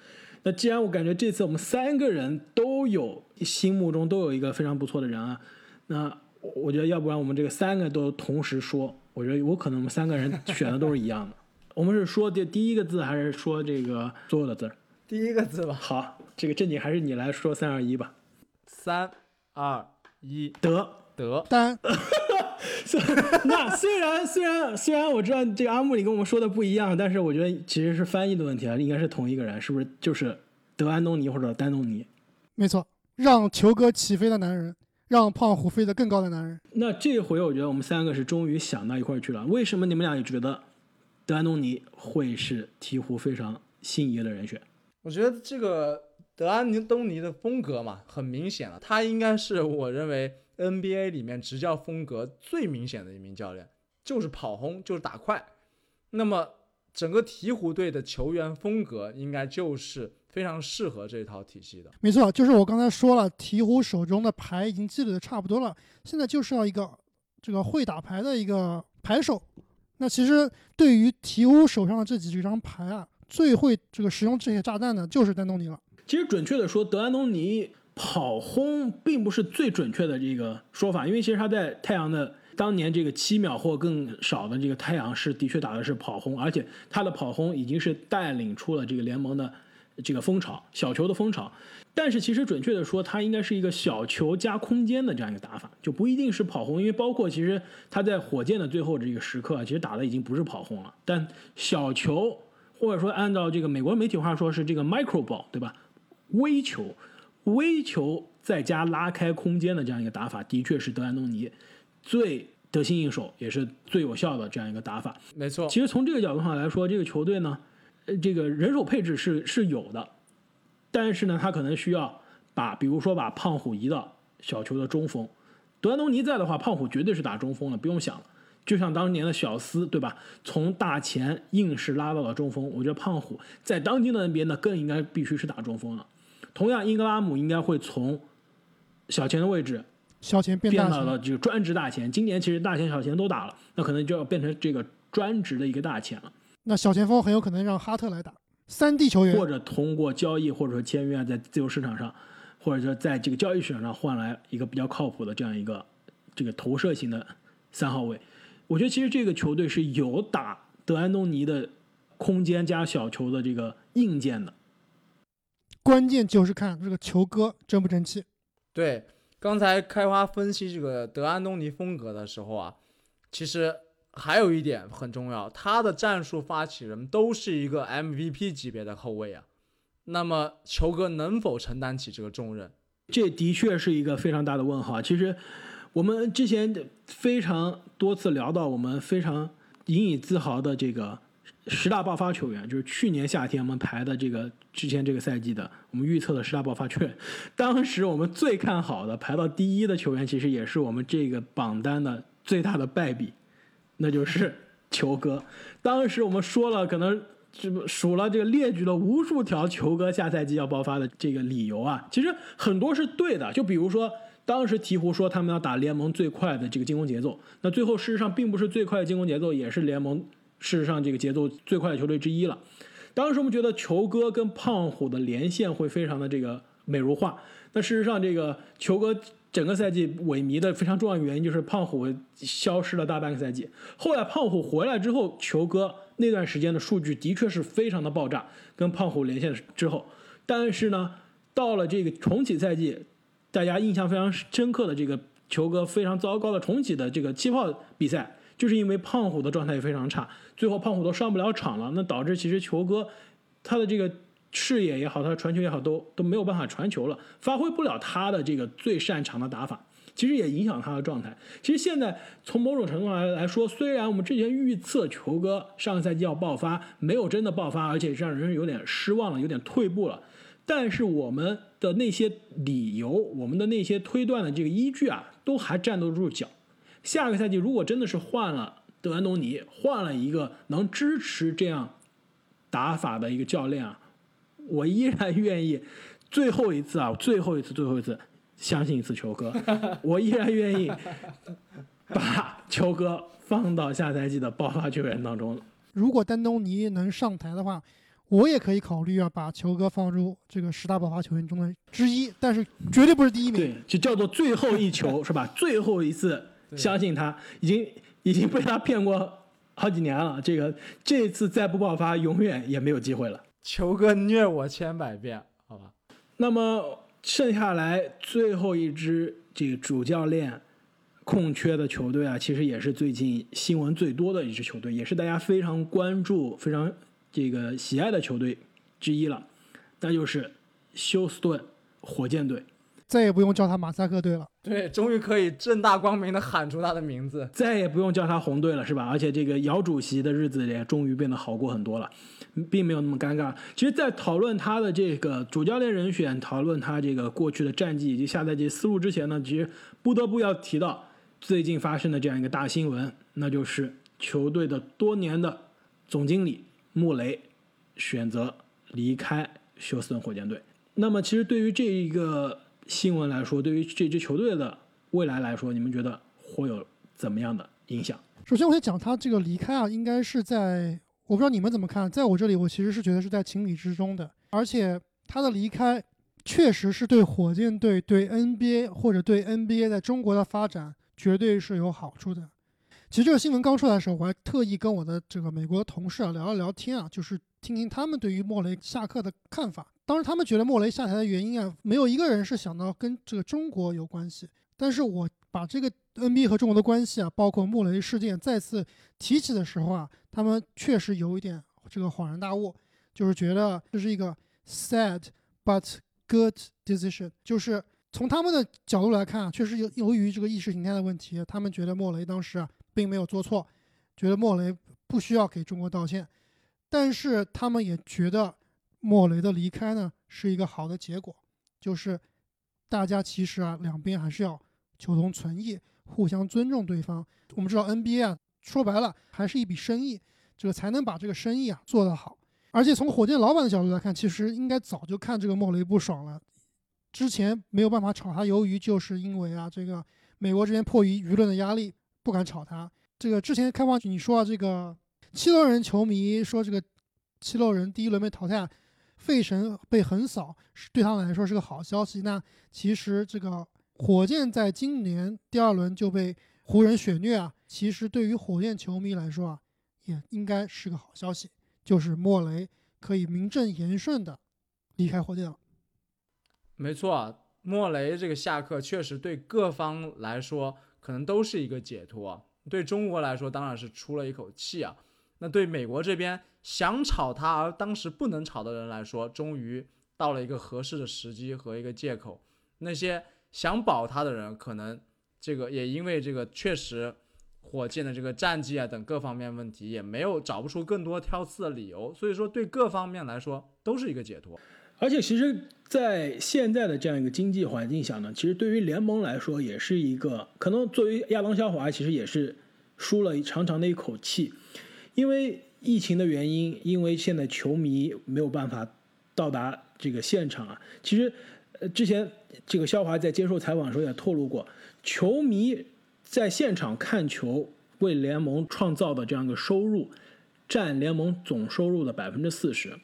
那既然我感觉这次我们三个人都有心目中都有一个非常不错的人啊，那我觉得要不然我们这个三个都同时说，我觉得有可能我们三个人选的都是一样的。我们是说这第一个字，还是说这个所有的字？第一个字吧。好，这个正经还是你来说三二一吧。三二一，得得单。那虽然虽然虽然我知道这个阿木你跟我们说的不一样，但是我觉得其实是翻译的问题啊，应该是同一个人，是不是？就是德安东尼或者丹东尼？没错，让球哥起飞的男人，让胖虎飞得更高的男人。那这回我觉得我们三个是终于想到一块去了。为什么你们俩也觉得德安东尼会是鹈鹕非常心仪的人选？我觉得这个德安东尼的风格嘛，很明显了，他应该是我认为。NBA 里面执教风格最明显的一名教练，就是跑轰，就是打快。那么整个鹈鹕队的球员风格，应该就是非常适合这套体系的。没错，就是我刚才说了，鹈鹕手中的牌已经积累的差不多了，现在就是要一个这个会打牌的一个牌手。那其实对于鹈鹕手上的这几张牌啊，最会这个使用这些炸弹的，就是丹东尼了。其实准确的说，德安东尼。跑轰并不是最准确的这个说法，因为其实他在太阳的当年这个七秒或更少的这个太阳是的确打的是跑轰，而且他的跑轰已经是带领出了这个联盟的这个风潮，小球的风潮。但是其实准确的说，他应该是一个小球加空间的这样一个打法，就不一定是跑轰，因为包括其实他在火箭的最后这个时刻，其实打的已经不是跑轰了，但小球或者说按照这个美国媒体话说是这个 micro ball，对吧？微球。微球再加拉开空间的这样一个打法，的确是德安东尼最得心应手，也是最有效的这样一个打法。没错，其实从这个角度上来说，这个球队呢，呃，这个人手配置是是有的，但是呢，他可能需要把，比如说把胖虎移到小球的中锋。德安东尼在的话，胖虎绝对是打中锋了，不用想了。就像当年的小斯，对吧？从大前硬是拉到了中锋，我觉得胖虎在当今的 NBA 呢，更应该必须是打中锋了。同样，英格拉姆应该会从小前的位置，小前变到了这个专职大前。今年其实大前、小前都打了，那可能就要变成这个专职的一个大前了。那小前锋很有可能让哈特来打三 D 球员，或者通过交易或者说签约，在自由市场上，或者说在这个交易市场上换来一个比较靠谱的这样一个这个投射型的三号位。我觉得其实这个球队是有打德安东尼的空间加小球的这个硬件的。关键就是看这个球哥争不争气。对，刚才开花分析这个德安东尼风格的时候啊，其实还有一点很重要，他的战术发起人都是一个 MVP 级别的后卫啊。那么球哥能否承担起这个重任？这的确是一个非常大的问号。其实我们之前非常多次聊到，我们非常引以自豪的这个。十大爆发球员就是去年夏天我们排的这个之前这个赛季的我们预测的十大爆发球员，当时我们最看好的排到第一的球员，其实也是我们这个榜单的最大的败笔，那就是球哥。当时我们说了，可能这数了这个列举了无数条球哥下赛季要爆发的这个理由啊，其实很多是对的。就比如说当时鹈鹕说他们要打联盟最快的这个进攻节奏，那最后事实上并不是最快的进攻节奏，也是联盟。事实上，这个节奏最快的球队之一了。当时我们觉得球哥跟胖虎的连线会非常的这个美如画。那事实上，这个球哥整个赛季萎靡的非常重要的原因就是胖虎消失了大半个赛季。后来胖虎回来之后，球哥那段时间的数据的确是非常的爆炸。跟胖虎连线之后，但是呢，到了这个重启赛季，大家印象非常深刻的这个。球哥非常糟糕的重启的这个气泡比赛，就是因为胖虎的状态也非常差，最后胖虎都上不了场了，那导致其实球哥他的这个视野也好，他的传球也好，都都没有办法传球了，发挥不了他的这个最擅长的打法。其实也影响他的状态。其实现在从某种程度上来来说，虽然我们之前预测球哥上个赛季要爆发，没有真的爆发，而且让人有点失望了，有点退步了。但是我们的那些理由，我们的那些推断的这个依据啊，都还站得住脚。下个赛季如果真的是换了德安东尼，换了一个能支持这样打法的一个教练啊，我依然愿意最后一次啊，最后一次，最后一次。相信一次球哥，我依然愿意把球哥放到下赛季的爆发球员当中。如果丹东尼能上台的话，我也可以考虑啊，把球哥放入这个十大爆发球员中的之一，但是绝对不是第一名。对，就叫做最后一球 是吧？最后一次相信他，已经已经被他骗过好几年了。这个这次再不爆发，永远也没有机会了。球哥虐我千百遍，好吧？那么。剩下来最后一支这个主教练空缺的球队啊，其实也是最近新闻最多的一支球队，也是大家非常关注、非常这个喜爱的球队之一了，那就是休斯顿火箭队。再也不用叫他马赛克队了，对，终于可以正大光明的喊出他的名字，再也不用叫他红队了，是吧？而且这个姚主席的日子也终于变得好过很多了，并没有那么尴尬。其实，在讨论他的这个主教练人选，讨论他这个过去的战绩以及下赛季思路之前呢，其实不得不要提到最近发生的这样一个大新闻，那就是球队的多年的总经理穆雷选择离开休斯顿火箭队。那么，其实对于这一个。新闻来说，对于这支球队的未来来说，你们觉得会有怎么样的影响？首先，我先讲他这个离开啊，应该是在我不知道你们怎么看，在我这里，我其实是觉得是在情理之中的。而且他的离开确实是对火箭队、对 NBA 或者对 NBA 在中国的发展绝对是有好处的。其实这个新闻刚出来的时候，我还特意跟我的这个美国同事啊聊了聊天啊，就是听听他们对于莫雷下课的看法。当时他们觉得莫雷下台的原因啊，没有一个人是想到跟这个中国有关系。但是我把这个 NBA 和中国的关系啊，包括莫雷事件再次提起的时候啊，他们确实有一点这个恍然大悟，就是觉得这是一个 sad but good decision。就是从他们的角度来看啊，确实由由于这个意识形态的问题，他们觉得莫雷当时啊并没有做错，觉得莫雷不需要给中国道歉，但是他们也觉得。莫雷的离开呢，是一个好的结果，就是大家其实啊，两边还是要求同存异，互相尊重对方。我们知道 NBA 啊，说白了还是一笔生意，这个才能把这个生意啊做得好。而且从火箭老板的角度来看，其实应该早就看这个莫雷不爽了，之前没有办法炒他鱿鱼，就是因为啊，这个美国这边迫于舆论的压力，不敢炒他。这个之前开放你说啊，这个七六人球迷说这个七六人第一轮被淘汰。费神被横扫是对他们来说是个好消息。那其实这个火箭在今年第二轮就被湖人血虐啊，其实对于火箭球迷来说啊，也应该是个好消息，就是莫雷可以名正言顺的离开火箭了。没错，莫雷这个下课确实对各方来说可能都是一个解脱，对中国来说当然是出了一口气啊。那对美国这边。想炒他而当时不能炒的人来说，终于到了一个合适的时机和一个借口。那些想保他的人，可能这个也因为这个确实火箭的这个战绩啊等各方面问题，也没有找不出更多挑刺的理由。所以说，对各方面来说都是一个解脱。而且，其实，在现在的这样一个经济环境下呢，其实对于联盟来说，也是一个可能作为亚当肖华，其实也是舒了长长的一口气，因为。疫情的原因，因为现在球迷没有办法到达这个现场啊。其实，呃，之前这个肖华在接受采访的时候也透露过，球迷在现场看球为联盟创造的这样一个收入，占联盟总收入的百分之四十。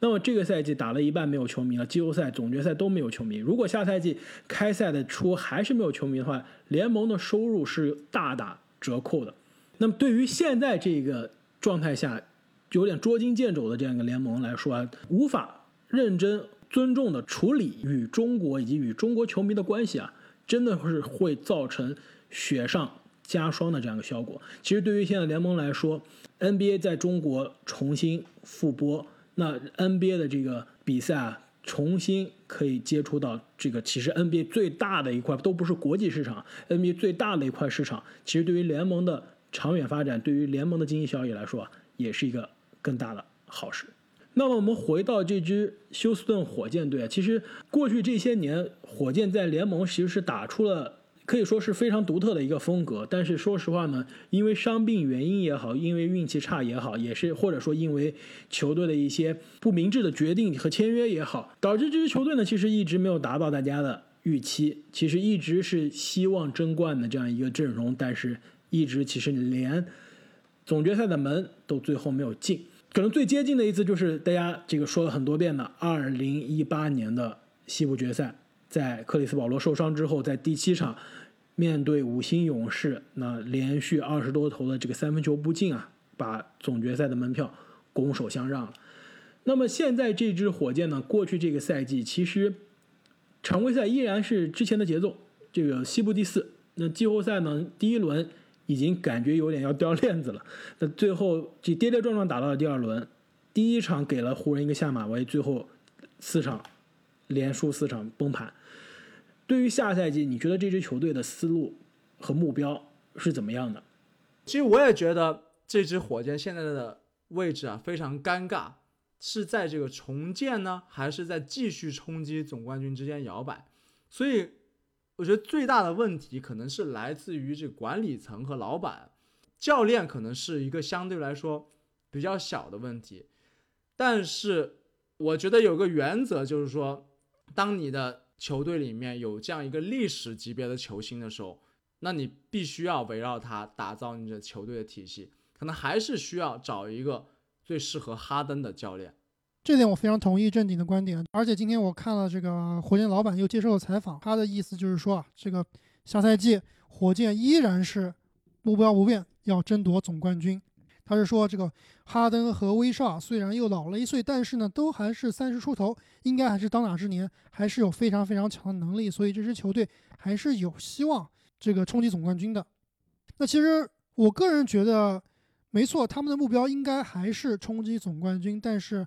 那么这个赛季打了一半没有球迷了，季后赛、总决赛都没有球迷。如果下赛季开赛的初还是没有球迷的话，联盟的收入是大打折扣的。那么对于现在这个。状态下，有点捉襟见肘的这样一个联盟来说啊，无法认真尊重的处理与中国以及与中国球迷的关系啊，真的是会造成雪上加霜的这样一个效果。其实对于现在联盟来说，NBA 在中国重新复播，那 NBA 的这个比赛啊，重新可以接触到这个，其实 NBA 最大的一块都不是国际市场，NBA 最大的一块市场，其实对于联盟的长远发展，对于联盟的经济效益来说啊，也是一个更大的好事。那么我们回到这支休斯顿火箭队啊，其实过去这些年，火箭在联盟其实是打出了可以说是非常独特的一个风格。但是说实话呢，因为伤病原因也好，因为运气差也好，也是或者说因为球队的一些不明智的决定和签约也好，导致这支球队呢其实一直没有达到大家的预期。其实一直是希望争冠的这样一个阵容，但是一直其实连总决赛的门都最后没有进。可能最接近的一次就是大家这个说了很多遍的二零一八年的西部决赛，在克里斯保罗受伤之后，在第七场面对五星勇士，那连续二十多投的这个三分球不进啊，把总决赛的门票拱手相让了。那么现在这支火箭呢，过去这个赛季其实常规赛依然是之前的节奏，这个西部第四，那季后赛呢第一轮。已经感觉有点要掉链子了。那最后这跌跌撞撞打到了第二轮，第一场给了湖人一个下马威，最后四场连输四场崩盘。对于下赛季，你觉得这支球队的思路和目标是怎么样的？其实我也觉得这支火箭现在的位置啊非常尴尬，是在这个重建呢，还是在继续冲击总冠军之间摇摆？所以。我觉得最大的问题可能是来自于这管理层和老板，教练可能是一个相对来说比较小的问题，但是我觉得有个原则就是说，当你的球队里面有这样一个历史级别的球星的时候，那你必须要围绕他打造你的球队的体系，可能还是需要找一个最适合哈登的教练。这点我非常同意正经的观点，而且今天我看了这个火箭老板又接受了采访，他的意思就是说啊，这个下赛季火箭依然是目标不变，要争夺总冠军。他是说这个哈登和威少虽然又老了一岁，但是呢都还是三十出头，应该还是当打之年，还是有非常非常强的能力，所以这支球队还是有希望这个冲击总冠军的。那其实我个人觉得没错，他们的目标应该还是冲击总冠军，但是。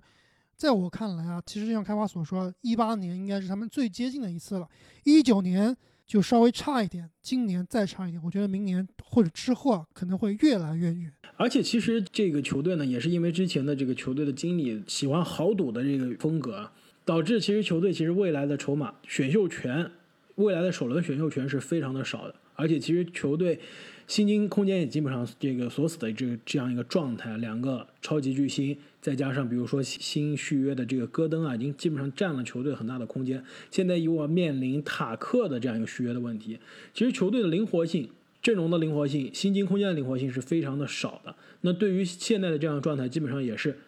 在我看来啊，其实就像开花所说，一八年应该是他们最接近的一次了，一九年就稍微差一点，今年再差一点，我觉得明年或者之后啊，可能会越来越远。而且其实这个球队呢，也是因为之前的这个球队的经理喜欢豪赌的这个风格，导致其实球队其实未来的筹码选秀权，未来的首轮选秀权是非常的少的，而且其实球队。薪金空间也基本上这个锁死的这这样一个状态，两个超级巨星，再加上比如说新续约的这个戈登啊，已经基本上占了球队很大的空间。现在又要面临塔克的这样一个续约的问题，其实球队的灵活性、阵容的灵活性、薪金空间的灵活性是非常的少的。那对于现在的这样状态，基本上也是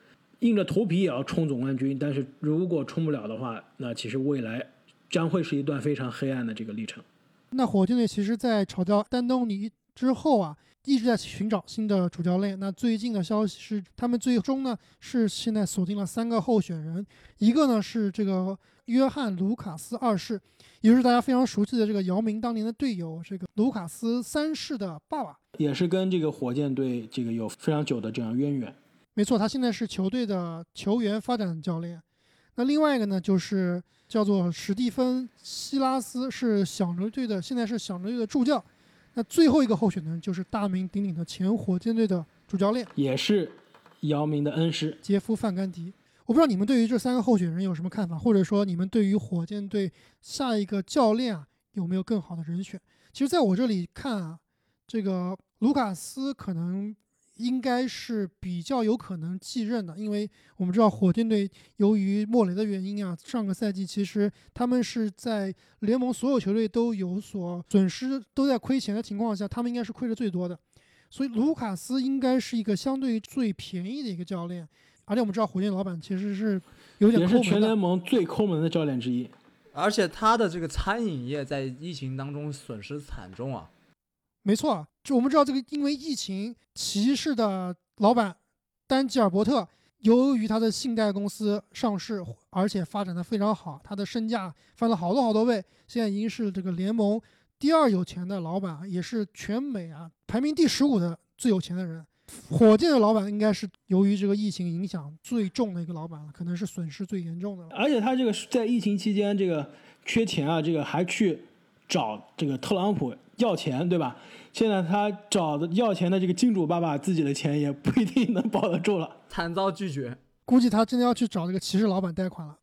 硬着头皮也要冲总冠军。但是如果冲不了的话，那其实未来将会是一段非常黑暗的这个历程。那火箭队其实，在炒掉丹东尼。之后啊，一直在寻找新的主教练。那最近的消息是，他们最终呢是现在锁定了三个候选人，一个呢是这个约翰·卢卡斯二世，也就是大家非常熟悉的这个姚明当年的队友，这个卢卡斯三世的爸爸，也是跟这个火箭队这个有非常久的这样渊源。没错，他现在是球队的球员发展教练。那另外一个呢，就是叫做史蒂芬·希拉斯，是小牛队的，现在是小牛队的助教。那最后一个候选人就是大名鼎鼎的前火箭队的主教练，也是姚明的恩师杰夫·范甘迪。我不知道你们对于这三个候选人有什么看法，或者说你们对于火箭队下一个教练啊有没有更好的人选？其实，在我这里看啊，这个卢卡斯可能。应该是比较有可能继任的，因为我们知道火箭队由于莫雷的原因啊，上个赛季其实他们是在联盟所有球队都有所损失、都在亏钱的情况下，他们应该是亏的最多的。所以卢卡斯应该是一个相对最便宜的一个教练，而且我们知道火箭老板其实是有点抠门的，也是全联盟最抠门的教练之一。而且他的这个餐饮业在疫情当中损失惨重啊。没错，就我们知道这个，因为疫情，骑士的老板丹吉尔伯特，由于他的信贷公司上市，而且发展的非常好，他的身价翻了好多好多倍，现在已经是这个联盟第二有钱的老板，也是全美啊排名第十五的最有钱的人。火箭的老板应该是由于这个疫情影响最重的一个老板了，可能是损失最严重的了。而且他这个在疫情期间这个缺钱啊，这个还去找这个特朗普要钱，对吧？现在他找的要钱的这个金主爸爸自己的钱也不一定能保得住了。惨遭拒绝。估计他真的要去找这个骑士老板贷款了。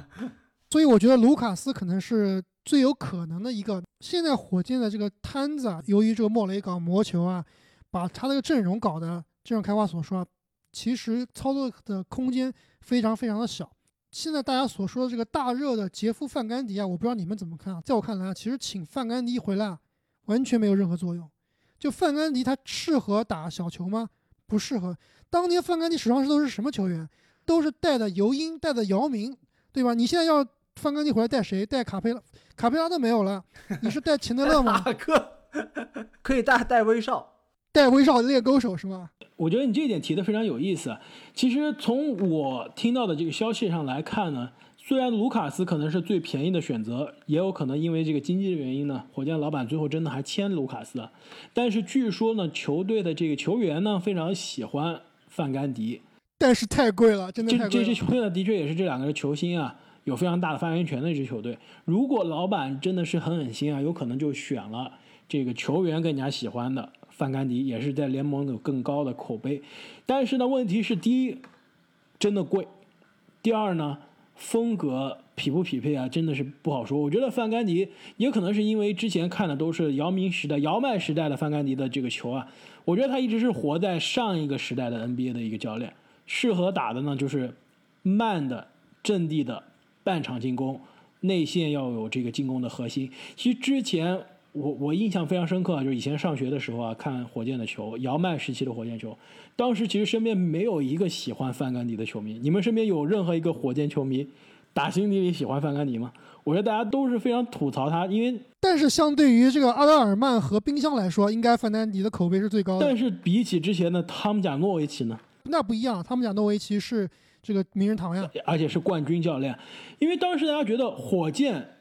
所以我觉得卢卡斯可能是最有可能的一个。现在火箭的这个摊子啊，由于这个莫雷搞魔球啊，把他这个阵容搞得，就像开花所说，其实操作的空间非常非常的小。现在大家所说的这个大热的杰夫范甘迪啊，我不知道你们怎么看啊？在我看来啊，其实请范甘迪回来啊，完全没有任何作用。就范甘迪他适合打小球吗？不适合。当年范甘迪手上都是什么球员？都是带的尤因，带的姚明，对吧？你现在要范甘迪回来带谁？带卡佩拉？卡佩拉都没有了，你是带钱德勒吗？大哥，可以带带威少，带威少练勾手是吗？我觉得你这一点提的非常有意思。其实从我听到的这个消息上来看呢，虽然卢卡斯可能是最便宜的选择，也有可能因为这个经济的原因呢，火箭老板最后真的还签卢卡斯了。但是据说呢，球队的这个球员呢非常喜欢范甘迪。但是太贵了，真的太贵了。这支球队呢，的确也是这两个球星啊，有非常大的发言权的一支球队。如果老板真的是很狠心啊，有可能就选了这个球员更加喜欢的范甘迪，也是在联盟有更高的口碑。但是呢，问题是第一，真的贵；第二呢，风格匹不匹配啊，真的是不好说。我觉得范甘迪也可能是因为之前看的都是姚明时代、姚麦时代的范甘迪的这个球啊，我觉得他一直是活在上一个时代的 NBA 的一个教练。适合打的呢，就是慢的阵地的半场进攻，内线要有这个进攻的核心。其实之前我我印象非常深刻啊，就是以前上学的时候啊，看火箭的球，姚麦时期的火箭球，当时其实身边没有一个喜欢范甘迪的球迷。你们身边有任何一个火箭球迷打心底里喜欢范甘迪吗？我觉得大家都是非常吐槽他，因为但是相对于这个阿德尔曼和冰箱来说，应该范甘迪的口碑是最高的。但是比起之前的汤姆贾诺维奇呢？那不一样，汤姆贾诺维奇是这个名人堂呀，而且是冠军教练。因为当时大家觉得火箭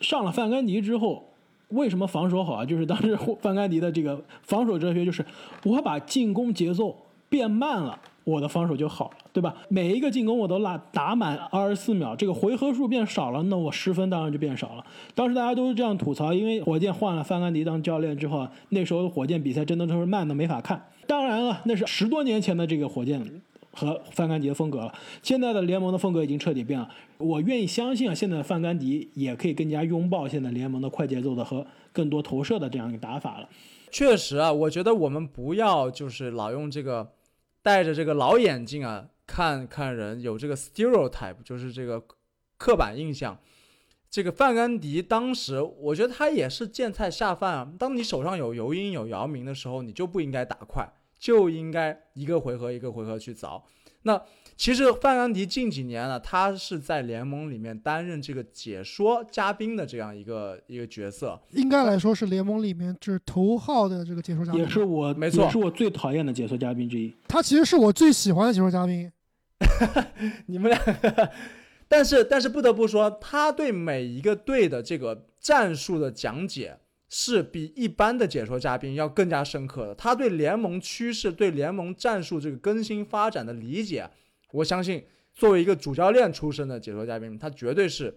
上了范甘迪之后，为什么防守好啊？就是当时范甘迪的这个防守哲学就是，我把进攻节奏变慢了，我的防守就好了，对吧？每一个进攻我都拉打满二十四秒，这个回合数变少了，那我失分当然就变少了。当时大家都是这样吐槽，因为火箭换了范甘迪当教练之后，那时候火箭比赛真的都是慢的没法看。当然了，那是十多年前的这个火箭和范甘迪的风格了。现在的联盟的风格已经彻底变了。我愿意相信啊，现在的范甘迪也可以更加拥抱现在联盟的快节奏的和更多投射的这样一个打法了。确实啊，我觉得我们不要就是老用这个戴着这个老眼镜啊看看人，有这个 stereotype，就是这个刻板印象。这个范甘迪当时，我觉得他也是见菜下饭啊。当你手上有尤因、有姚明的时候，你就不应该打快，就应该一个回合一个回合去凿。那其实范甘迪近几年呢，他是在联盟里面担任这个解说嘉宾的这样一个一个角色，应该来说是联盟里面就是头号的这个解说嘉宾，也是我没错，也是我最讨厌的解说嘉宾之一。他其实是我最喜欢的解说嘉宾。你们俩。但是，但是不得不说，他对每一个队的这个战术的讲解是比一般的解说嘉宾要更加深刻的。他对联盟趋势、对联盟战术这个更新发展的理解，我相信作为一个主教练出身的解说嘉宾，他绝对是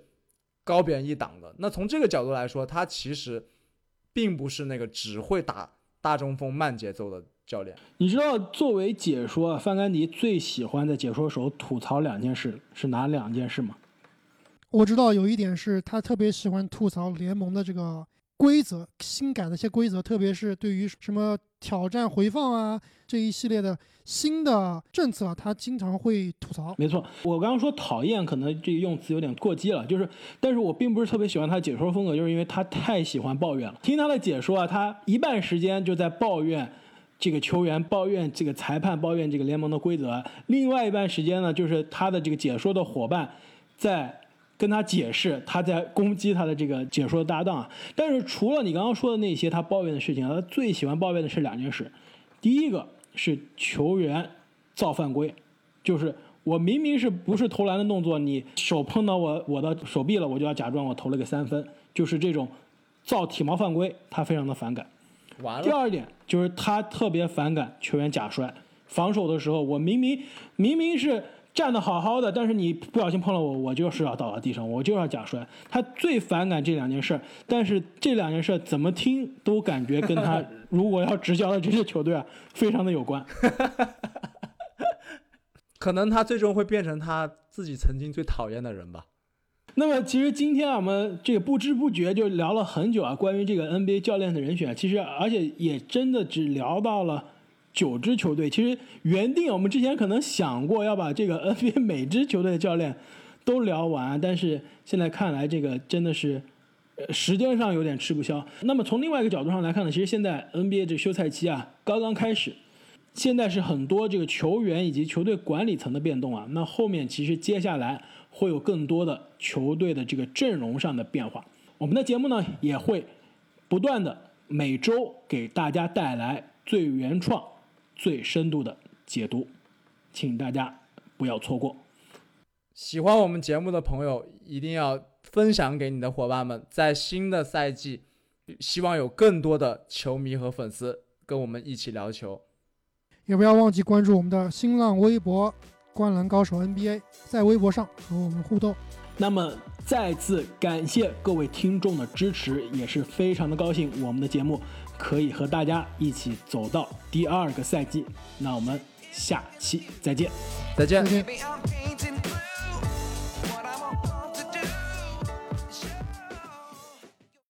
高别人一档的。那从这个角度来说，他其实并不是那个只会打大中锋、慢节奏的。教练，你知道作为解说，范甘迪最喜欢的解说手吐槽两件事是哪两件事吗？我知道有一点是他特别喜欢吐槽联盟的这个规则，新改的一些规则，特别是对于什么挑战回放啊这一系列的新的政策，他经常会吐槽。没错，我刚刚说讨厌，可能这个用词有点过激了，就是，但是我并不是特别喜欢他解说风格，就是因为他太喜欢抱怨了。听他的解说啊，他一半时间就在抱怨。这个球员抱怨这个裁判，抱怨这个联盟的规则。另外一半时间呢，就是他的这个解说的伙伴在跟他解释，他在攻击他的这个解说搭档啊。但是除了你刚刚说的那些他抱怨的事情，他最喜欢抱怨的是两件事。第一个是球员造犯规，就是我明明是不是投篮的动作，你手碰到我我的手臂了，我就要假装我投了个三分，就是这种。造体毛犯规，他非常的反感。完了，第二点就是他特别反感球员假摔，防守的时候我明明明明是站的好好的，但是你不小心碰了我，我就是要倒到地上，我就要假摔。他最反感这两件事儿，但是这两件事儿怎么听都感觉跟他 如果要执教的这支球队啊，非常的有关。可能他最终会变成他自己曾经最讨厌的人吧。那么其实今天啊，我们这个不知不觉就聊了很久啊，关于这个 NBA 教练的人选，其实而且也真的只聊到了九支球队。其实原定我们之前可能想过要把这个 NBA 每支球队的教练都聊完，但是现在看来这个真的是呃时间上有点吃不消。那么从另外一个角度上来看呢，其实现在 NBA 这休赛期啊刚刚开始。现在是很多这个球员以及球队管理层的变动啊，那后面其实接下来会有更多的球队的这个阵容上的变化。我们的节目呢也会不断的每周给大家带来最原创、最深度的解读，请大家不要错过。喜欢我们节目的朋友一定要分享给你的伙伴们。在新的赛季，希望有更多的球迷和粉丝跟我们一起聊球。也不要忘记关注我们的新浪微博“灌篮高手 NBA”，在微博上和我们互动。那么再次感谢各位听众的支持，也是非常的高兴，我们的节目可以和大家一起走到第二个赛季。那我们下期再见。再见。